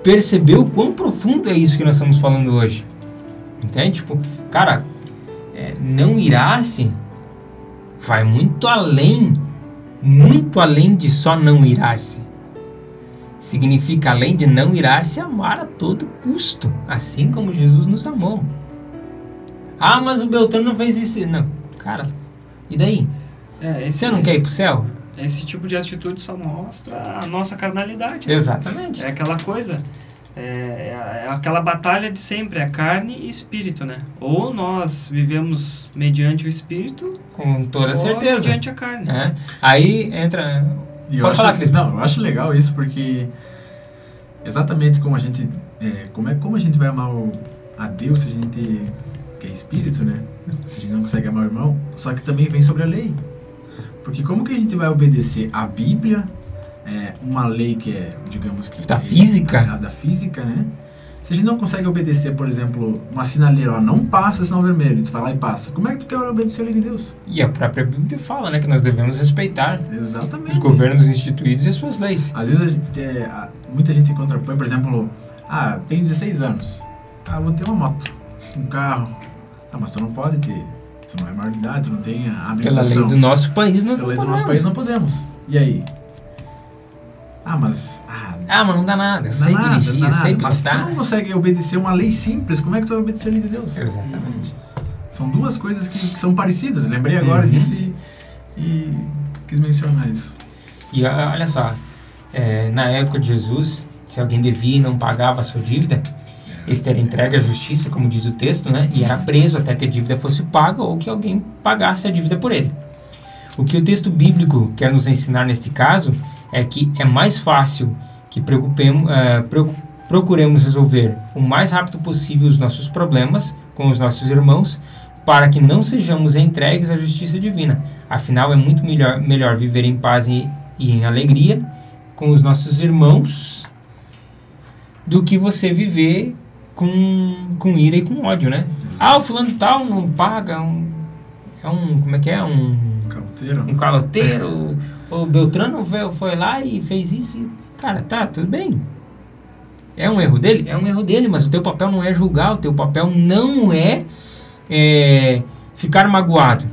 perceber o quão profundo é isso que nós estamos falando hoje. Entende? Tipo, cara, é, não irar-se vai muito além, muito além de só não irar-se. Significa, além de não irar-se, amar a todo custo, assim como Jesus nos amou. Ah, mas o Beltrano não fez isso. Não, cara, e daí? É, Você não quer ir pro céu? Esse tipo de atitude só mostra a nossa carnalidade. Né? Exatamente. É aquela coisa, é, é, aquela batalha de sempre, é carne e espírito, né? Ou nós vivemos mediante o espírito, com toda ou certeza. mediante a carne. É. Aí entra. E eu Pode acho, falar, Cris. Não, eu acho legal isso porque exatamente como a gente. É, como, é, como a gente vai amar o, a Deus se a gente. que é espírito, né? Se a gente não consegue amar o irmão, só que também vem sobre a lei. Porque como que a gente vai obedecer a Bíblia, é, uma lei que é, digamos que... Da é, física? Da física, né? Se a gente não consegue obedecer, por exemplo, uma sinaleira, ó, não passa sinal vermelho, tu vai lá e passa. Como é que tu quer obedecer a lei de Deus? E a própria Bíblia fala, né, que nós devemos respeitar Exatamente. os governos instituídos e as suas leis. Às vezes gente, é, muita gente se contrapõe, por exemplo, ah, tenho 16 anos, ah, vou ter uma moto, um carro. Ah, mas tu não pode ter Tu não é maior de idade, tu não tem a habilitação. Pela lei do nosso país, nós Pela lei do nosso país não podemos. E aí? Ah, mas... Ah, ah mas não dá nada. Eu sei nada, dirigir, eu sei Mas tu não consegue obedecer uma lei simples, como é que tu vai obedecer a lei de Deus? Exatamente. São duas coisas que, que são parecidas. lembrei agora uhum. disso e, e, quis mencionar isso. E olha só, é, na época de Jesus, se alguém devia e não pagava a sua dívida, esse era entregue à justiça, como diz o texto, né? E era preso até que a dívida fosse paga ou que alguém pagasse a dívida por ele. O que o texto bíblico quer nos ensinar neste caso é que é mais fácil que preocupemos, uh, procuremos resolver o mais rápido possível os nossos problemas com os nossos irmãos para que não sejamos entregues à justiça divina. Afinal, é muito melhor, melhor viver em paz e, e em alegria com os nossos irmãos do que você viver com, com ira e com ódio, né? Ah, o fulano tal não paga, um, é um, como é que é? Um caloteiro. Um caloteiro. o Beltrano foi, foi lá e fez isso e, cara, tá, tudo bem. É um erro dele? É um erro dele, mas o teu papel não é julgar, o teu papel não é, é ficar magoado.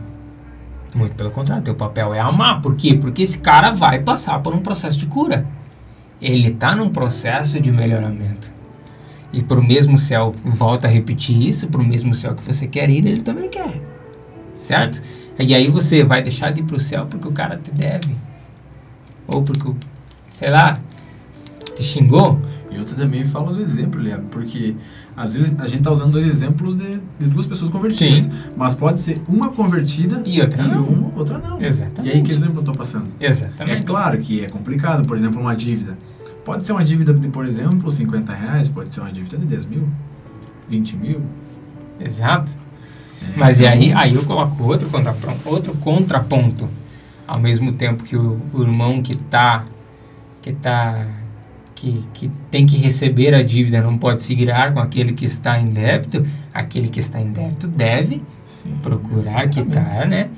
Muito pelo contrário, teu papel é amar. Por quê? Porque esse cara vai passar por um processo de cura. Ele está num processo de melhoramento. E para o mesmo céu, volta a repetir isso, para o mesmo céu que você quer ir, ele também quer. Certo? E aí você vai deixar de ir para o céu porque o cara te deve. Ou porque, sei lá, te xingou. E outra também fala do exemplo, Léo, porque às vezes a gente está usando dois exemplos de, de duas pessoas convertidas. Sim. Mas pode ser uma convertida e outra e não. Uma, outra não. Exatamente. E aí que exemplo eu estou passando? Exatamente. É claro que é complicado, por exemplo, uma dívida. Pode ser uma dívida de, por exemplo, 50 reais, pode ser uma dívida de 10 mil, 20 mil. Exato. É, Mas e aí, aí eu coloco outro contraponto, outro contraponto. Ao mesmo tempo que o, o irmão que está que tá que, que tem que receber a dívida não pode se virar com aquele que está em débito, aquele que está em débito deve Sim, procurar exatamente. quitar, né?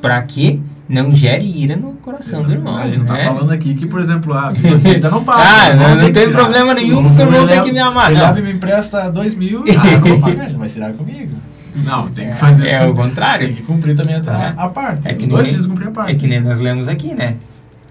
Para que não gere ira no coração Exatamente. do irmão. A gente tá né? tá falando aqui que, por exemplo, a ainda não paga. ah, não, não, tem problema nenhum porque o irmão tem que me amar. Não. me empresta dois mil, ah, não vou pagar, ele vai tirar comigo. Não, tem que fazer. É, é o contrário. Tem que cumprir também a, é. a parte. É que Os dois nem, cumprir a parte. É que nem nós lemos aqui, né?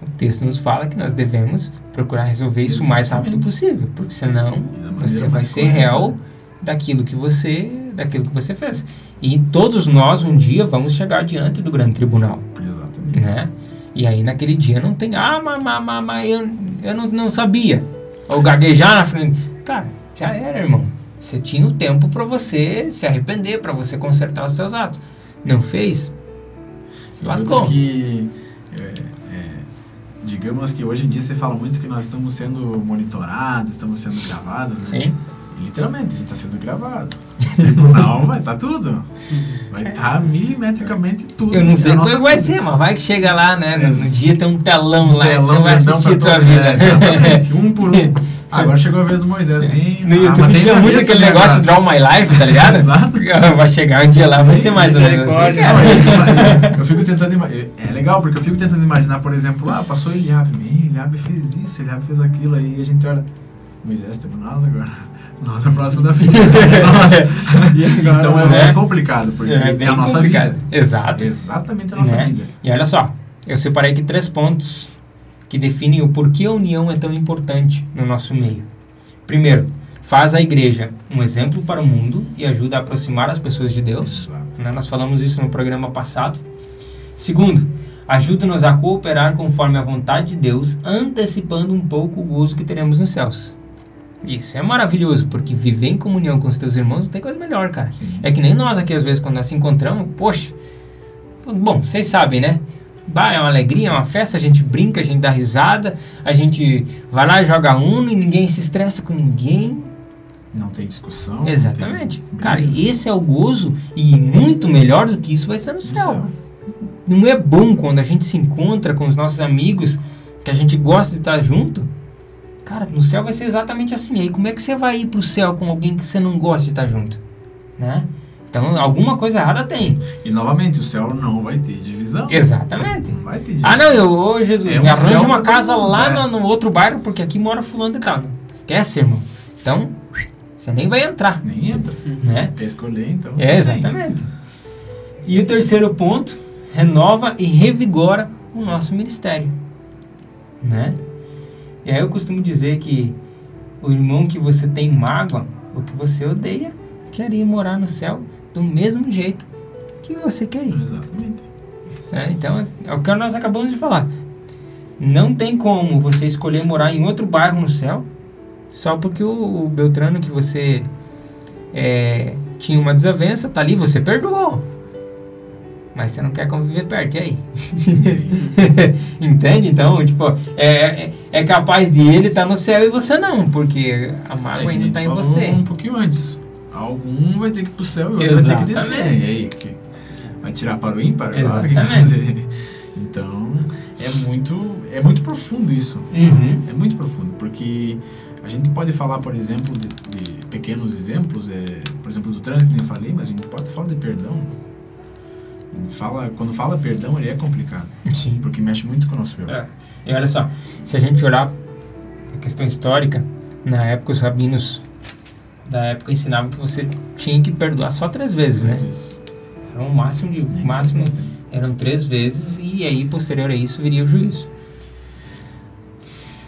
O texto nos fala que nós devemos procurar resolver isso o mais rápido possível, porque senão você vai ser correta, réu daquilo que você daquilo que você fez. E todos nós um dia vamos chegar diante do grande tribunal, Exatamente. Né? E aí naquele dia não tem, ah, mas, mas, mas, eu, eu não, não sabia. Ou gaguejar na frente. Cara, já era, irmão. Você tinha o tempo para você se arrepender, para você consertar os seus atos. Não fez? Se lascou. Que, é, é, digamos que hoje em dia você fala muito que nós estamos sendo monitorados, estamos sendo gravados, né? Sim. Literalmente, a gente está sendo gravado. [laughs] O tribunal vai estar tudo. Vai estar milimetricamente tudo. Eu não sei É como é nossa que vai vida. ser, mas vai que chega lá, né? No, dia tem um telão lá e Telão você vai assistir a tua vida. é, exatamente, um por um. Ah, [laughs] agora chegou a vez do Moisés. Nem, No ah, YouTube tinha muito aquele negócio agora. Draw My Life, tá ligado? [laughs] Exato. Vai chegar um dia lá, vai ser mais ou menos assim. Não, eu, fico tentando imaginar. É legal, porque eu fico tentando imaginar, por exemplo, ah, passou Eliabe. Bem, Eliabe fez isso, Eliabe fez aquilo, aí a gente olha. Moisés teve nós agora. É próximo da fila. [laughs] Nossa. Então é, é complicado, porque É é, a nossa complicado. vida. Exato. Exatamente a nossa Né? vida. E olha só, eu separei aqui três pontos que definem o porquê a união é tão importante no nosso meio. Primeiro, faz a igreja um exemplo para o mundo e ajuda a aproximar as pessoas de Deus. Né? Nós falamos isso no programa passado. Segundo, ajuda-nos a cooperar conforme a vontade de Deus, antecipando um pouco o gozo que teremos nos céus. Isso é maravilhoso, porque viver em comunhão com os teus irmãos não tem coisa melhor, cara. Sim. É que nem nós aqui, às vezes, quando nós se encontramos, poxa, bom, vocês sabem, né? Bah, é uma alegria, é uma festa, a gente brinca, a gente dá risada, a gente vai lá e joga uno e ninguém se estressa com ninguém. Não tem discussão. Exatamente. tem Cara, esse é o gozo e muito melhor do que isso vai ser no No céu. Não é bom quando a gente se encontra com os nossos amigos, que a gente gosta de estar junto? Cara, no céu vai ser exatamente assim. Aí como é que você vai ir pro céu com alguém que você não gosta de estar junto? Né? Então, alguma coisa errada tem. E novamente, o céu não vai ter divisão. Exatamente. Não vai ter divisão. Ah, não, eu, ô Jesus, É me um arranja uma casa mundo, lá né? no, no outro bairro, porque aqui mora fulano e tal. Esquece, irmão. Então, você nem vai entrar, Nem entra. né? Quer escolher, então. É, exatamente. E o terceiro ponto, renova e revigora o nosso ministério, né? E aí eu costumo dizer que o irmão que você tem mágoa, ou que você odeia, quer ir morar no céu do mesmo jeito que você quer ir. Exatamente. né? Então, é- é o que nós acabamos de falar. Não tem como você escolher morar em outro bairro no céu só porque o, o Beltrano que você é, tinha uma desavença, tá ali, você perdoou. Mas você não quer conviver perto, e aí? [laughs] Entende? Então, tipo, é, é, é capaz de ele estar no céu e você não, porque a É, mágoa que ainda está em você. um pouquinho antes. Algum vai ter que ir pro céu e outro vai ter que descer. Exatamente. E aí? que- Vai tirar para o ímpar? Exatamente. [laughs] Então, é muito, é muito profundo isso. Uhum. É muito profundo, porque a gente pode falar, por exemplo, de, de pequenos exemplos, é, por exemplo, do trânsito, que nem falei, mas a gente pode falar de perdão. Fala, quando fala perdão, ele é complicado, Sim. porque mexe muito com o nosso eu. É. E olha só, se a gente olhar a questão histórica, na época os rabinos da época ensinavam que você tinha que perdoar só três vezes, Às né? vezes, Era um máximo de nem máximo né? eram três vezes e aí posterior a isso viria o juízo.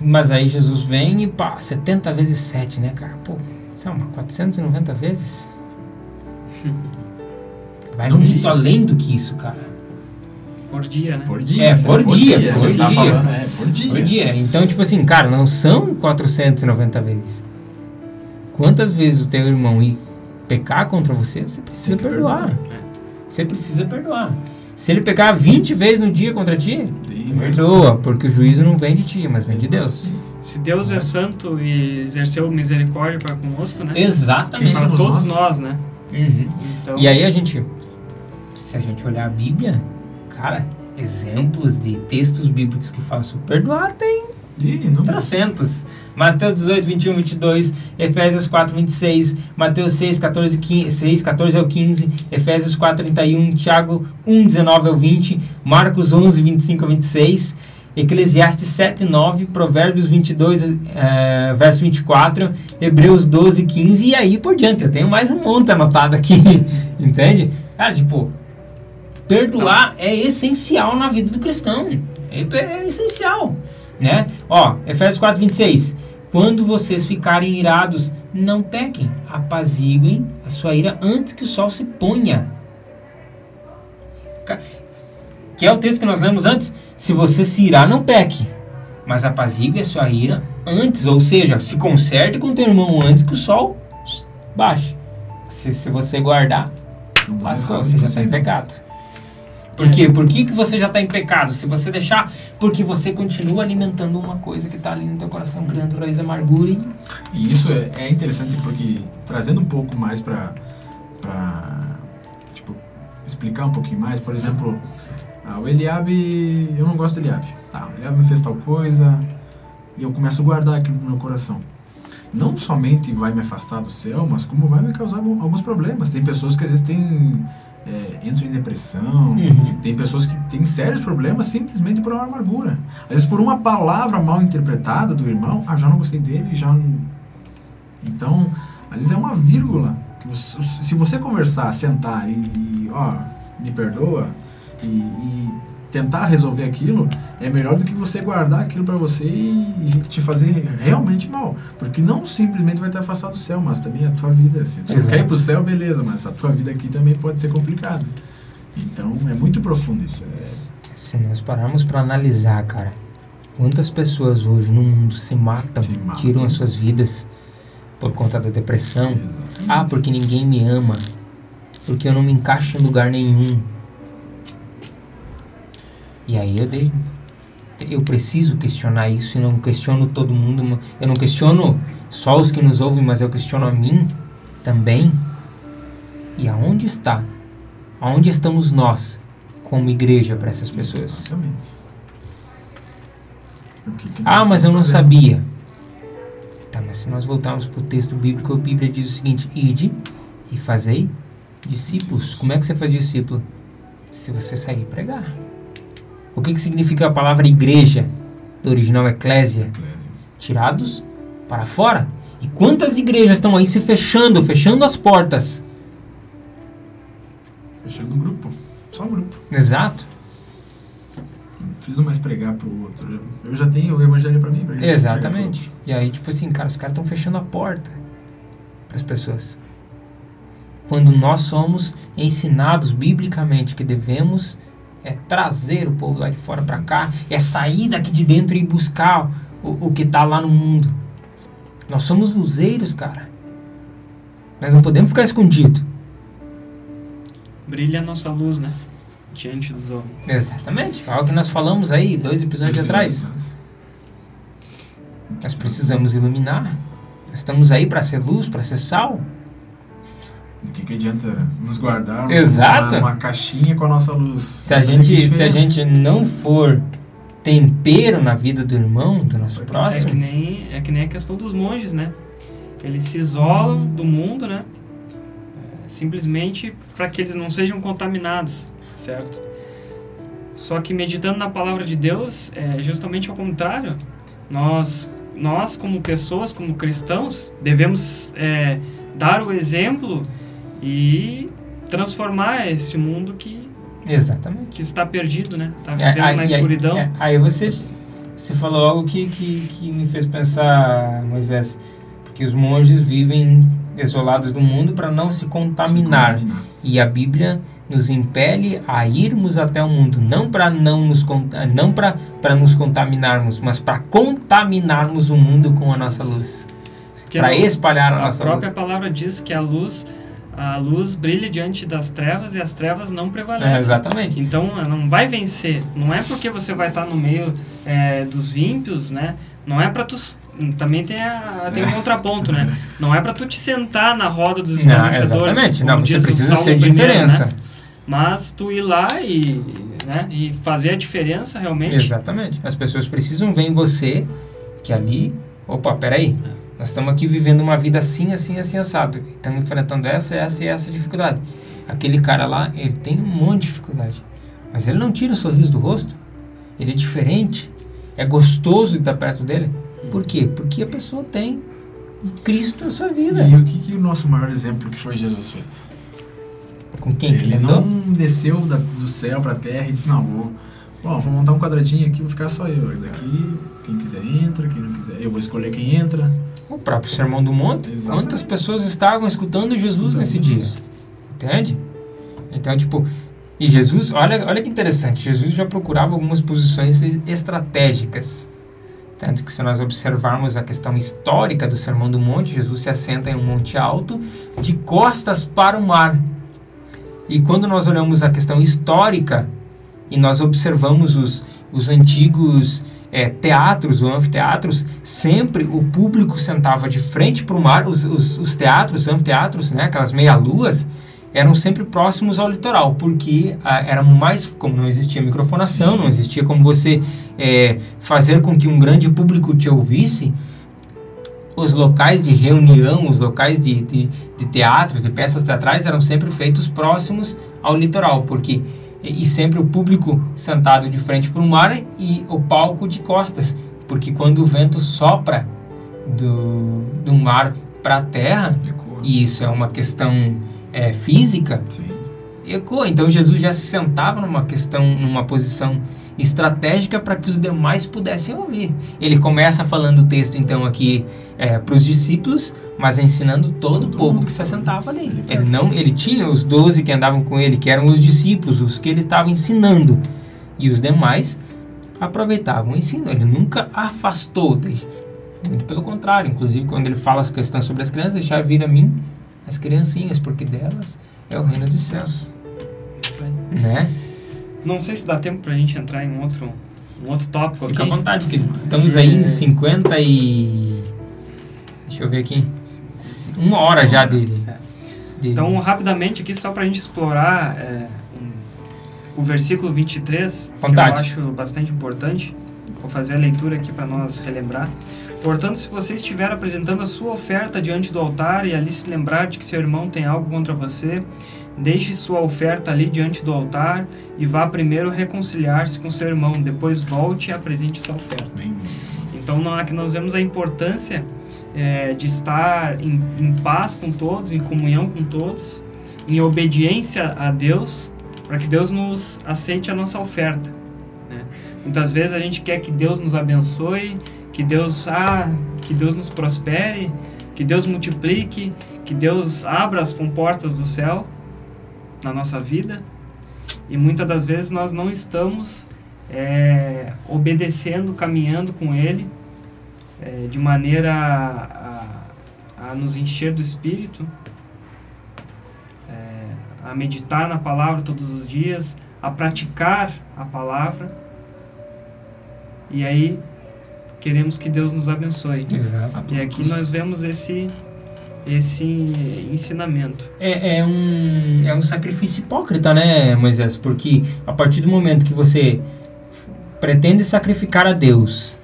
Mas aí Jesus vem e pá, 70 vezes 7, né, cara? Pô, isso é uma 490 vezes? [laughs] Vai Num muito dia. além do que isso, cara. Por dia, né? Por dia. É, né? por dia, a por tá dia. falando, é, por dia. Por dia. Então, tipo assim, cara, não são 490 vezes. Quantas vezes o teu irmão ir pecar contra você, você precisa perdoar. perdoar. Você precisa perdoar. Se ele pecar 20 vezes no dia contra ti, mais- perdoa, porque o juízo não vem de ti, mas vem de Deus. Se Deus é santo e exerceu misericórdia para conosco, né? Exatamente. Para todos nós? nós, né? Uhum. Então, E aí a gente, se a gente olhar a Bíblia, cara, exemplos de textos bíblicos que falam perdoar tem Ih, não trocentos. Mateus 18, 21, 22, Efésios 4, 26, Mateus 6, 14, 15, 6, 14 ao 15, Efésios 4, 31, Tiago 1, 19 ao 20, Marcos 11, 25 ao 26, Eclesiastes 7, 9, Provérbios 22, eh, verso 24, Hebreus 12, 15 e aí por diante. Eu tenho mais um monte anotado aqui, [laughs] entende? Cara, tipo, perdoar é essencial na vida do cristão. É, é essencial, né? Ó, Efésios 4, 26. Quando vocês ficarem irados, não pequem, apaziguem a sua ira antes que o sol se ponha. Que é o texto que nós lemos antes. Se você se irar, não peque, mas apazigue a sua ira antes, ou seja, se conserte com teu irmão antes que o sol baixe. Se, se você guardar, lascou, você já está em pecado. Por quê? Por que, que você já está em pecado? Se você deixar, porque você continua alimentando uma coisa que está ali no teu coração, criando raiz amargura. E, e isso é, é, interessante porque, trazendo um pouco mais para tipo, explicar um pouquinho mais, por exemplo, ah, o Eliabe, eu não gosto do Eliabe. Tá, o Eliabe me fez tal coisa e eu começo a guardar aquilo no meu coração. Não somente vai me afastar do céu, mas como vai me causar alguns problemas. Tem pessoas que às vezes têm é, entram em depressão. Uhum. Tem pessoas que têm sérios problemas simplesmente por uma amargura. Às vezes por uma palavra mal interpretada do irmão, ah, já não gostei dele, já não... Então, às vezes é uma vírgula. Que você, se você conversar, sentar e, e ó, me perdoa, e, e tentar resolver aquilo é melhor do que você guardar aquilo para você e, te fazer realmente mal. Porque não simplesmente vai te afastar do céu, mas também a tua vida. Se tu Exato. quer ir pro céu, beleza, mas a tua vida aqui também pode ser complicada. Então é muito profundo isso. É... Se nós pararmos para analisar, cara, quantas pessoas hoje no mundo se matam, se matam. tiram as suas vidas por conta da depressão. Exatamente. Ah, porque ninguém me ama. Porque eu não me encaixo em lugar nenhum e aí eu dei, eu preciso questionar isso e não questiono todo mundo. Eu não questiono só os que nos ouvem, mas eu questiono a mim também. E aonde está? Aonde estamos nós como igreja para essas pessoas? Exatamente. Que que ah, mas eu não fazendo? sabia. Tá, mas se nós voltarmos para o texto bíblico, a Bíblia diz o seguinte: Ide e fazei discípulos. Como é que você faz discípulo? Se você sair pregar. O que, que significa a palavra igreja? Do original eclésia. Tirados para fora. E quantas igrejas estão aí se fechando, fechando as portas? Fechando um grupo. Só um grupo. Exato. Não preciso mais pregar para o outro. Eu já tenho o evangelho para mim. Pra Exatamente. E aí, tipo assim, cara, os caras estão fechando a porta para as pessoas. Quando nós somos ensinados biblicamente que devemos é trazer o povo lá de fora para cá, é sair daqui de dentro e buscar o, o que está lá no mundo. Nós somos luzeiros, cara. Nós não podemos ficar escondido. Brilha a nossa luz, né? Diante dos homens. Exatamente. Algo que nós falamos aí dois episódios atrás. Nós precisamos iluminar. Nós estamos aí para ser luz, para ser sal. Do que, que adianta nos guardar Exato. Uma, uma caixinha com a nossa luz? Se a, gente, se a gente não for tempero na vida do irmão, do nosso Porque próximo. É que, nem, é que nem a questão dos monges, né? Eles se isolam do mundo, né? É, simplesmente para que eles não sejam contaminados, certo? Só que meditando na palavra de Deus é justamente ao contrário. Nós, nós como pessoas, como cristãos, devemos é, dar o exemplo e transformar esse mundo que exatamente que está perdido, né? Está é, vivendo é, na escuridão. É, aí você você falou algo que, que, que me fez pensar, Moisés, porque os monges vivem isolados do mundo para não se contaminar. E a Bíblia nos impele a irmos até o mundo, não para não nos não para para nos contaminarmos, mas para contaminarmos o mundo com a nossa luz. Para espalhar a, a nossa luz. A própria palavra diz que a luz a luz brilha diante das trevas e as trevas não prevalecem. É, exatamente. Então, não vai vencer. Não é porque você vai estar no meio é, dos ímpios, né? Não é para tu também tem, a, tem um contraponto, né? [laughs] Não é para tu te sentar na roda dos esclarecedores. Não, exatamente. Não, você precisa ser diferença. Né? Mas tu ir lá e, né, e fazer a diferença realmente. Exatamente. As pessoas precisam ver em você que ali, opa, peraí, é. Nós estamos aqui vivendo uma vida assim, assim, assim, assado. Estamos enfrentando essa, essa e essa dificuldade. Aquele cara lá, ele tem um monte de dificuldade. Mas ele não tira o sorriso do rosto. Ele é diferente. É gostoso estar perto dele. Por quê? Porque a pessoa tem Cristo na sua vida. E o que, que o nosso maior exemplo que foi Jesus fez? Com quem ele, ele não desceu da, do céu para a terra e disse, não, vou Bom, vou montar um quadradinho aqui, vou ficar só eu. Daqui, quem quiser entra, quem não quiser, eu vou escolher quem entra. O próprio Sermão do Monte. Exatamente. Quantas pessoas estavam escutando Jesus nesse dia? Entende? Então, tipo, e Jesus, olha, olha que interessante, Jesus já procurava algumas posições estratégicas. Tanto que se nós observarmos a questão histórica do Sermão do Monte, Jesus se assenta em um monte alto, de costas para o mar. E quando nós olhamos a questão histórica e nós observamos os, os antigos eh, teatros ou anfiteatros, sempre o público sentava de frente para o mar, os, os, os teatros, anfiteatros, né, aquelas meia-luas, eram sempre próximos ao litoral, porque ah, era mais, como não existia microfonação, não existia como você eh, fazer com que um grande público te ouvisse, os locais de reunião, os locais de, de, de teatros, de peças teatrais eram sempre feitos próximos ao litoral, porque e, sempre o público sentado de frente para o mar e o palco de costas, porque quando o vento sopra do, do mar para a terra, e isso é uma questão é, física, Sim. ecoa. Então Jesus já se sentava numa questão, numa posição estratégica para que os demais pudessem ouvir. Ele começa falando o texto então aqui para os discípulos, mas ensinando todo, o povo que se assentava ali. Ele não, ele tinha os doze que andavam com ele, que eram os discípulos, os que ele estava ensinando, e os demais aproveitavam o ensino. Ele nunca afastou, muito pelo contrário. Inclusive quando ele fala essa questão sobre as crianças, deixar vir a mim as criancinhas, porque delas é o reino dos céus, Isso aí. né? Não sei se dá tempo pra gente entrar em um outro, um outro tópico Fica à aqui. vontade, que estamos aí em 50 e... Deixa eu ver aqui. Uma hora já de... de- Então, rapidamente aqui, só pra gente explorar é, um- o versículo 23, que Vontade. eu acho bastante importante. Vou fazer a leitura aqui para nós relembrar. Portanto, se você estiver apresentando a sua oferta diante do altar e ali se lembrar de que seu irmão tem algo contra você, deixe sua oferta ali diante do altar e vá primeiro reconciliar-se com seu irmão, depois volte e apresente sua oferta. Então, não- aqui nós vemos a importância é, de estar em, em paz com todos, em comunhão com todos, em obediência a Deus, para que Deus nos aceite a nossa oferta. né? Muitas vezes a gente quer que Deus nos abençoe, que Deus, ah, que Deus nos prospere, que Deus multiplique, que Deus abra as comportas do céu na nossa vida. E muitas das vezes nós não estamos é, obedecendo, caminhando com Ele, é, de maneira a, a nos encher do Espírito, é, a meditar na palavra todos os dias, a praticar a palavra. E aí queremos que Deus nos abençoe. Exato. E aqui nós vemos esse esse ensinamento. É, é um, é um sacrifício hipócrita, né, Moisés? Porque a partir do momento que você pretende sacrificar a Deus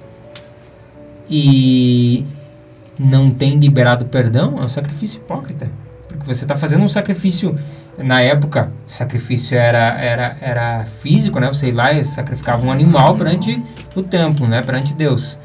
e não tem liberado perdão, é um sacrifício hipócrita. Porque você está fazendo um sacrifício. Na época, sacrifício era, era, era físico, né? Você lá e sacrificava um animal perante o templo, né? Perante Deus.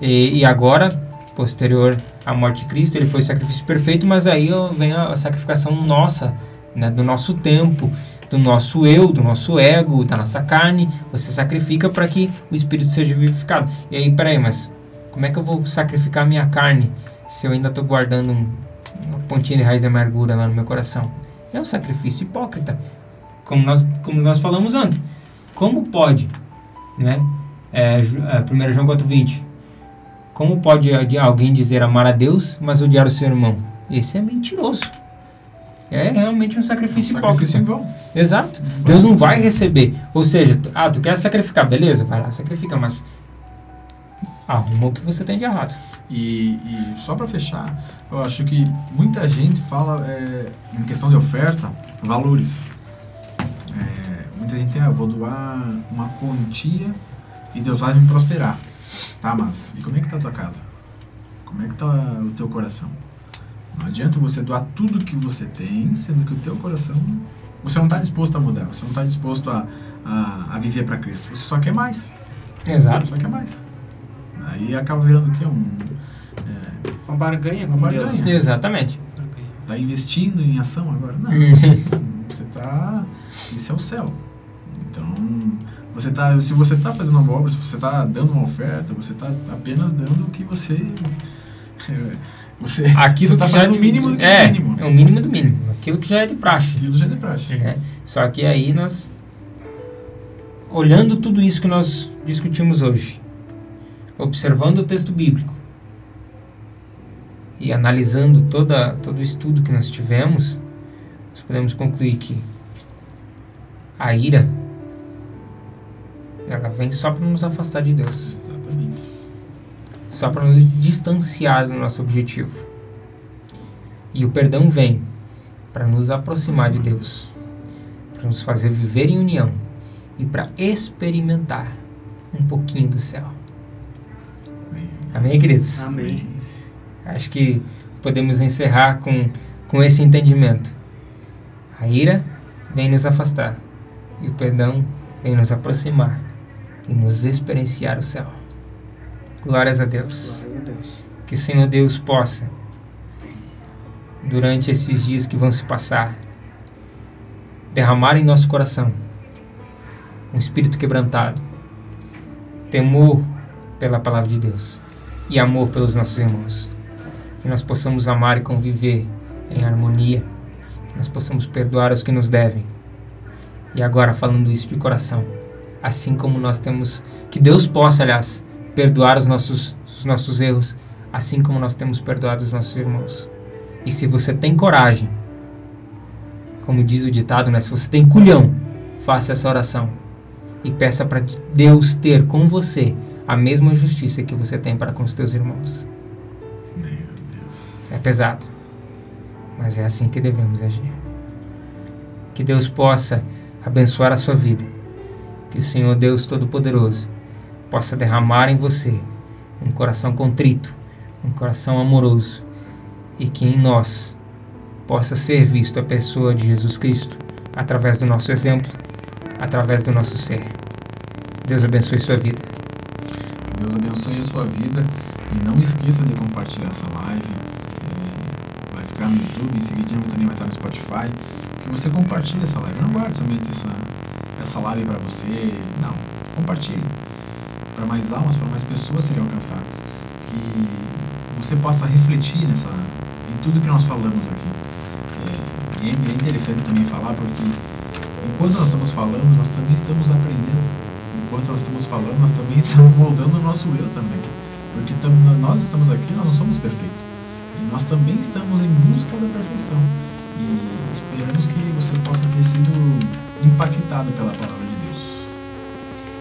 E, e agora, posterior à morte de Cristo, ele foi sacrifício perfeito, mas aí vem a, a sacrificação nossa, né? Do nosso tempo, do nosso eu, do nosso ego, da nossa carne. Você sacrifica para que o Espírito seja vivificado. E aí, peraí, mas como é que eu vou sacrificar minha carne se eu ainda estou guardando um, uma pontinha de raiz de amargura lá no meu coração? É um sacrifício hipócrita. Como nós, como nós falamos antes. Como pode, né? É, é, 1 João 4,20. Como pode alguém dizer amar a Deus, mas odiar o seu irmão? Esse é mentiroso. É realmente um sacrifício Sacrifício em hipócrita. vão. Exato. Deus não vai receber. Ou seja, tu- ah, tu quer sacrificar, beleza? Vai lá, sacrifica, mas arruma o que você tem de errado. E, e só para fechar, eu acho que muita gente fala é, em questão de oferta, valores. É, muita gente tem, ah, vou doar uma quantia e Deus vai me prosperar. Tá, mas e como é que tá a tua casa? Como é que tá o teu coração? Não adianta você doar tudo que você tem, sendo que o teu coração você não está disposto a mudar, você não está disposto a, a, a viver para Cristo. Você só quer mais. Exato. Só quer mais. Aí acaba virando o quê? Um, é, Uma barganha Uma com barganha. Deus. Exatamente. Barganha. tá investindo em ação agora? Não. [laughs] Você tá. Isso é o céu. Então, Você tá, se você está fazendo uma obra, se você está dando uma oferta, você está apenas dando o que você. Você Aquilo está que já é fazendo de- o mínimo do que é, o mínimo. É o mínimo do mínimo. Aquilo que já é de praxe. Aquilo já é de praxe. né? Só que aí nós, olhando tudo isso que nós discutimos hoje, observando o texto bíblico e analisando toda, todo o estudo que nós tivemos, nós podemos concluir que a ira ela vem só para nos afastar de Deus, Exatamente. só para nos distanciar do nosso objetivo. E o perdão vem para nos aproximar de Deus, para nos fazer viver em união e para experimentar um pouquinho do céu. Amém, queridos? Amém. Acho que podemos encerrar com, com esse entendimento. A ira vem nos afastar e o perdão vem nos aproximar e nos experienciar o céu. Glórias a Deus. Glória a Deus. Que o Senhor Deus possa, durante esses dias que vão se passar, derramar em nosso coração um espírito quebrantado, temor pela palavra de Deus e amor pelos nossos irmãos. Que nós possamos amar e conviver em harmonia, que nós possamos perdoar os que nos devem. E agora, falando isso de coração, assim como nós temos, que Deus possa, aliás, perdoar os nossos, os nossos erros, assim como nós temos perdoado os nossos irmãos. E se você tem coragem, como diz o ditado, né? Se você tem culhão, faça essa oração e peça para Deus ter com você a mesma justiça que você tem para com os teus irmãos. Meu Deus. É pesado, mas é assim que devemos agir. Que Deus possa abençoar a sua vida. Que o Senhor Deus Todo-Poderoso possa derramar em você um coração contrito, um coração amoroso e que em nós possa ser visto a pessoa de Jesus Cristo através do nosso exemplo, através do nosso ser. Deus abençoe sua vida. Deus abençoe a sua vida e não esqueça de compartilhar essa live. É, vai ficar no YouTube, em seguidinho também vai estar no Spotify. Que você compartilhe essa live. Não guarde somente essa, essa live para você. Não, compartilhe. Para mais almas, para mais pessoas serem alcançadas. Que você possa refletir nessa, em tudo que nós falamos aqui. É, e é interessante também falar porque enquanto nós estamos falando, nós também estamos aprendendo enquanto nós estamos falando, nós também [laughs] estamos moldando o nosso eu também. Porque tam, nós estamos aqui, nós não somos perfeitos. E nós também estamos em busca da perfeição. E esperamos que você possa ter sido impactado pela palavra de Deus.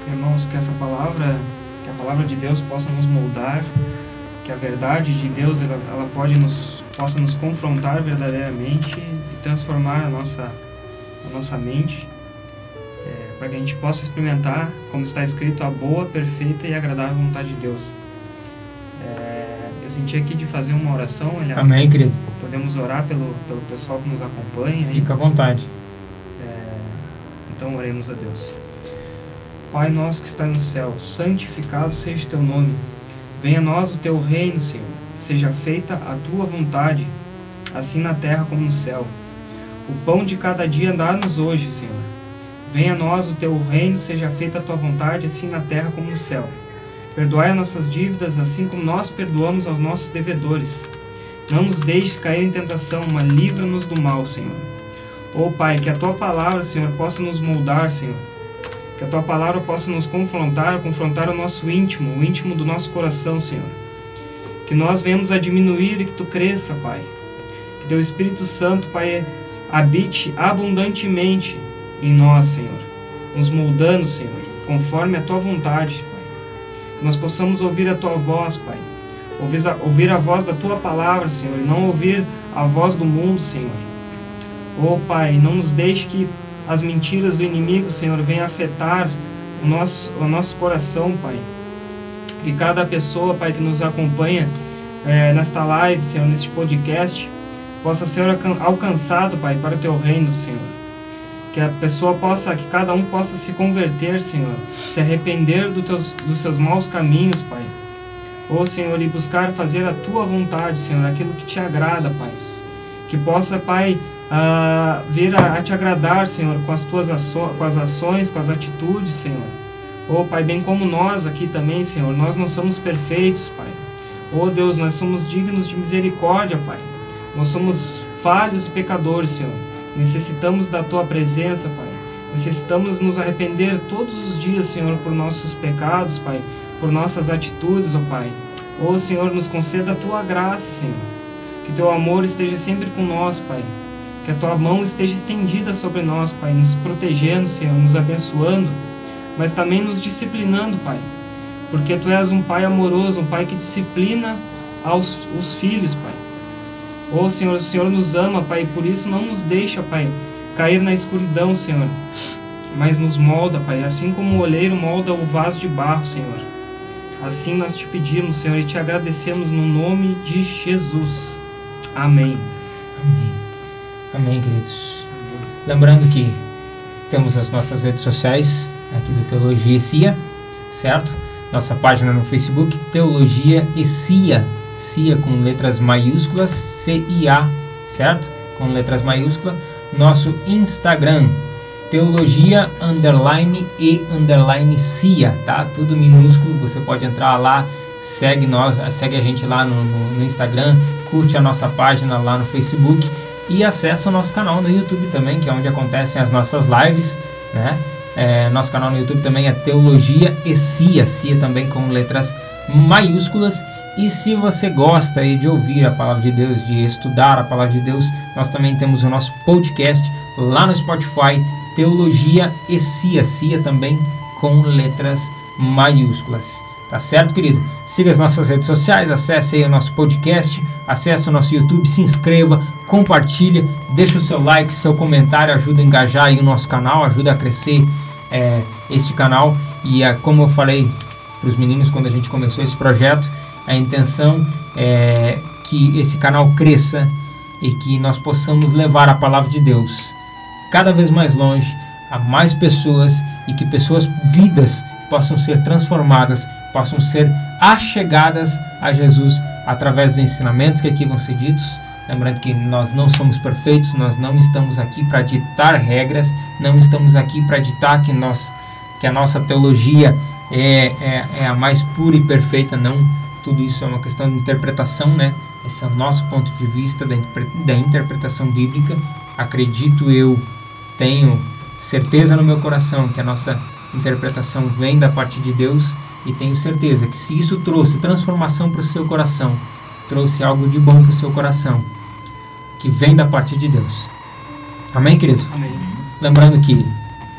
Irmãos, que essa palavra, que a palavra de Deus possa nos moldar, que a verdade de Deus ela, ela pode nos, possa nos confrontar verdadeiramente e transformar a nossa, a nossa mente, para que a gente possa experimentar, como está escrito, a boa, perfeita e agradável vontade de Deus. É, eu senti aqui de fazer uma oração, olha, Amém, querido. podemos orar pelo, pelo pessoal que nos acompanha. Fica à vontade. É, então oremos a Deus. Pai nosso que está no céu, santificado seja o teu nome. Venha a nós o teu reino, Senhor. Seja feita a tua vontade, assim na terra como no céu. O pão de cada dia dá-nos hoje, Senhor. Venha a nós o teu reino, seja feita a tua vontade, assim na terra como no céu. Perdoai as nossas dívidas, assim como nós perdoamos aos nossos devedores. Não nos deixes cair em tentação, mas livra-nos do mal, Senhor. Ó Pai, que a tua palavra, Senhor, possa nos moldar, Senhor. Que a tua palavra possa nos confrontar, confrontar o nosso íntimo, o íntimo do nosso coração, Senhor. Que nós venhamos a diminuir e que tu cresça, Pai. Que teu Espírito Santo, Pai, habite abundantemente em nós, Senhor. Nos moldando, Senhor, conforme a tua vontade, Pai. Que nós possamos ouvir a tua voz, Pai. Ouvir a, ouvir a voz da tua palavra, Senhor, e não ouvir a voz do mundo, Senhor. Oh Pai, não nos deixe que as mentiras do inimigo, Senhor, venham afetar o nosso, o nosso coração, Pai. Que cada pessoa, Pai, que nos acompanha eh, nesta live, Senhor, neste podcast, possa ser alcan- alcançado, Pai, para o Teu reino, Senhor. Que a pessoa possa, que cada um possa se converter, Senhor, se arrepender do teus, dos seus maus caminhos, Pai. Ô Senhor, e buscar fazer a Tua vontade, Senhor, aquilo que te agrada, Pai. Que possa, Pai, a vir a, a te agradar, Senhor, com as tuas aço, com as ações, com as atitudes, Senhor. Oh, Pai, bem como nós aqui também, Senhor, nós não somos perfeitos, Pai. Oh, Deus, nós somos dignos de misericórdia, Pai. Nós somos falhos e pecadores, Senhor. Necessitamos da Tua presença, Pai. Necessitamos nos arrepender todos os dias, Senhor, por nossos pecados, Pai, por nossas atitudes, ó oh, Pai. Oh, Senhor, nos conceda a Tua graça, Senhor. Que Teu amor esteja sempre com nós, Pai. Que a Tua mão esteja estendida sobre nós, Pai, nos protegendo, Senhor, nos abençoando, mas também nos disciplinando, Pai. Porque Tu és um Pai amoroso, um Pai que disciplina aos os filhos, Pai. Oh, Senhor, o Senhor nos ama, Pai, e por isso não nos deixa, Pai, cair na escuridão, Senhor. Mas nos molda, Pai, assim como o oleiro molda o vaso de barro, Senhor. Assim nós te pedimos, Senhor, e te agradecemos no nome de Jesus. Amém. Amém. Amém, queridos. Lembrando que temos as nossas redes sociais aqui do Teologia e Cia, certo? Nossa página no Facebook, Teologia e Cia CIA com letras maiúsculas, C-I-A, certo? Com letras maiúsculas. Nosso Instagram, teologia underline e underline CIA, tá? Tudo minúsculo, você pode entrar lá, segue nós, segue a gente lá no, no, no Instagram, curte a nossa página lá no Facebook e acessa o nosso canal no YouTube também, que é onde acontecem as nossas lives, né? É, nosso canal no YouTube também é Teologia e CIA, CIA também com letras maiúsculas e se você gosta aí de ouvir a palavra de Deus, de estudar a palavra de Deus, nós também temos o nosso podcast lá no Spotify, Teologia e Cia, Cia também com letras maiúsculas. Tá certo, querido? Siga as nossas redes sociais, acesse aí o nosso podcast, acesse o nosso YouTube, se inscreva, compartilha, deixa o seu like, seu comentário, ajuda a engajar aí o nosso canal, ajuda a crescer é, este canal. E é, como eu falei para os meninos quando a gente começou esse projeto, a intenção é que esse canal cresça e que nós possamos levar a palavra de Deus cada vez mais longe a mais pessoas e que pessoas vidas possam ser transformadas, possam ser achegadas a Jesus através dos ensinamentos que aqui vão ser ditos. Lembrando que nós não somos perfeitos, nós não estamos aqui para ditar regras, não estamos aqui para ditar que nós que a nossa teologia é, é, é a mais pura e perfeita, não tudo isso é uma questão de interpretação, né? Esse é o nosso ponto de vista da, da interpretação bíblica. Acredito eu, tenho certeza no meu coração que a nossa interpretação vem da parte de Deus e tenho certeza que se isso trouxe transformação para o seu coração, trouxe algo de bom para o seu coração, que vem da parte de Deus. Amém, querido? Amém. Lembrando que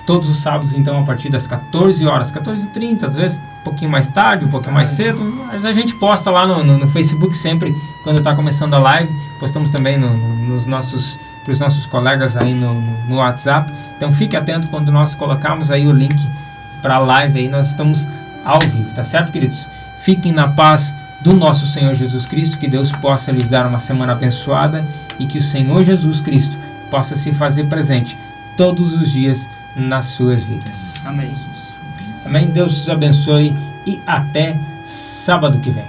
todos os sábados, então, a partir das 14 horas, 14h30, às vezes um pouquinho mais tarde, um pouquinho mais cedo, mas a gente posta lá no, no, no Facebook sempre, quando está começando a live, postamos também no, nos nossos, para os nossos colegas aí no, no WhatsApp, então fique atento quando nós colocarmos aí o link para a live aí, nós estamos ao vivo, tá certo, queridos? Fiquem na paz do nosso Senhor Jesus Cristo, que Deus possa lhes dar uma semana abençoada e que o Senhor Jesus Cristo possa se fazer presente todos os dias nas suas vidas. Amém. Amém. Deus os abençoe e até sábado que vem.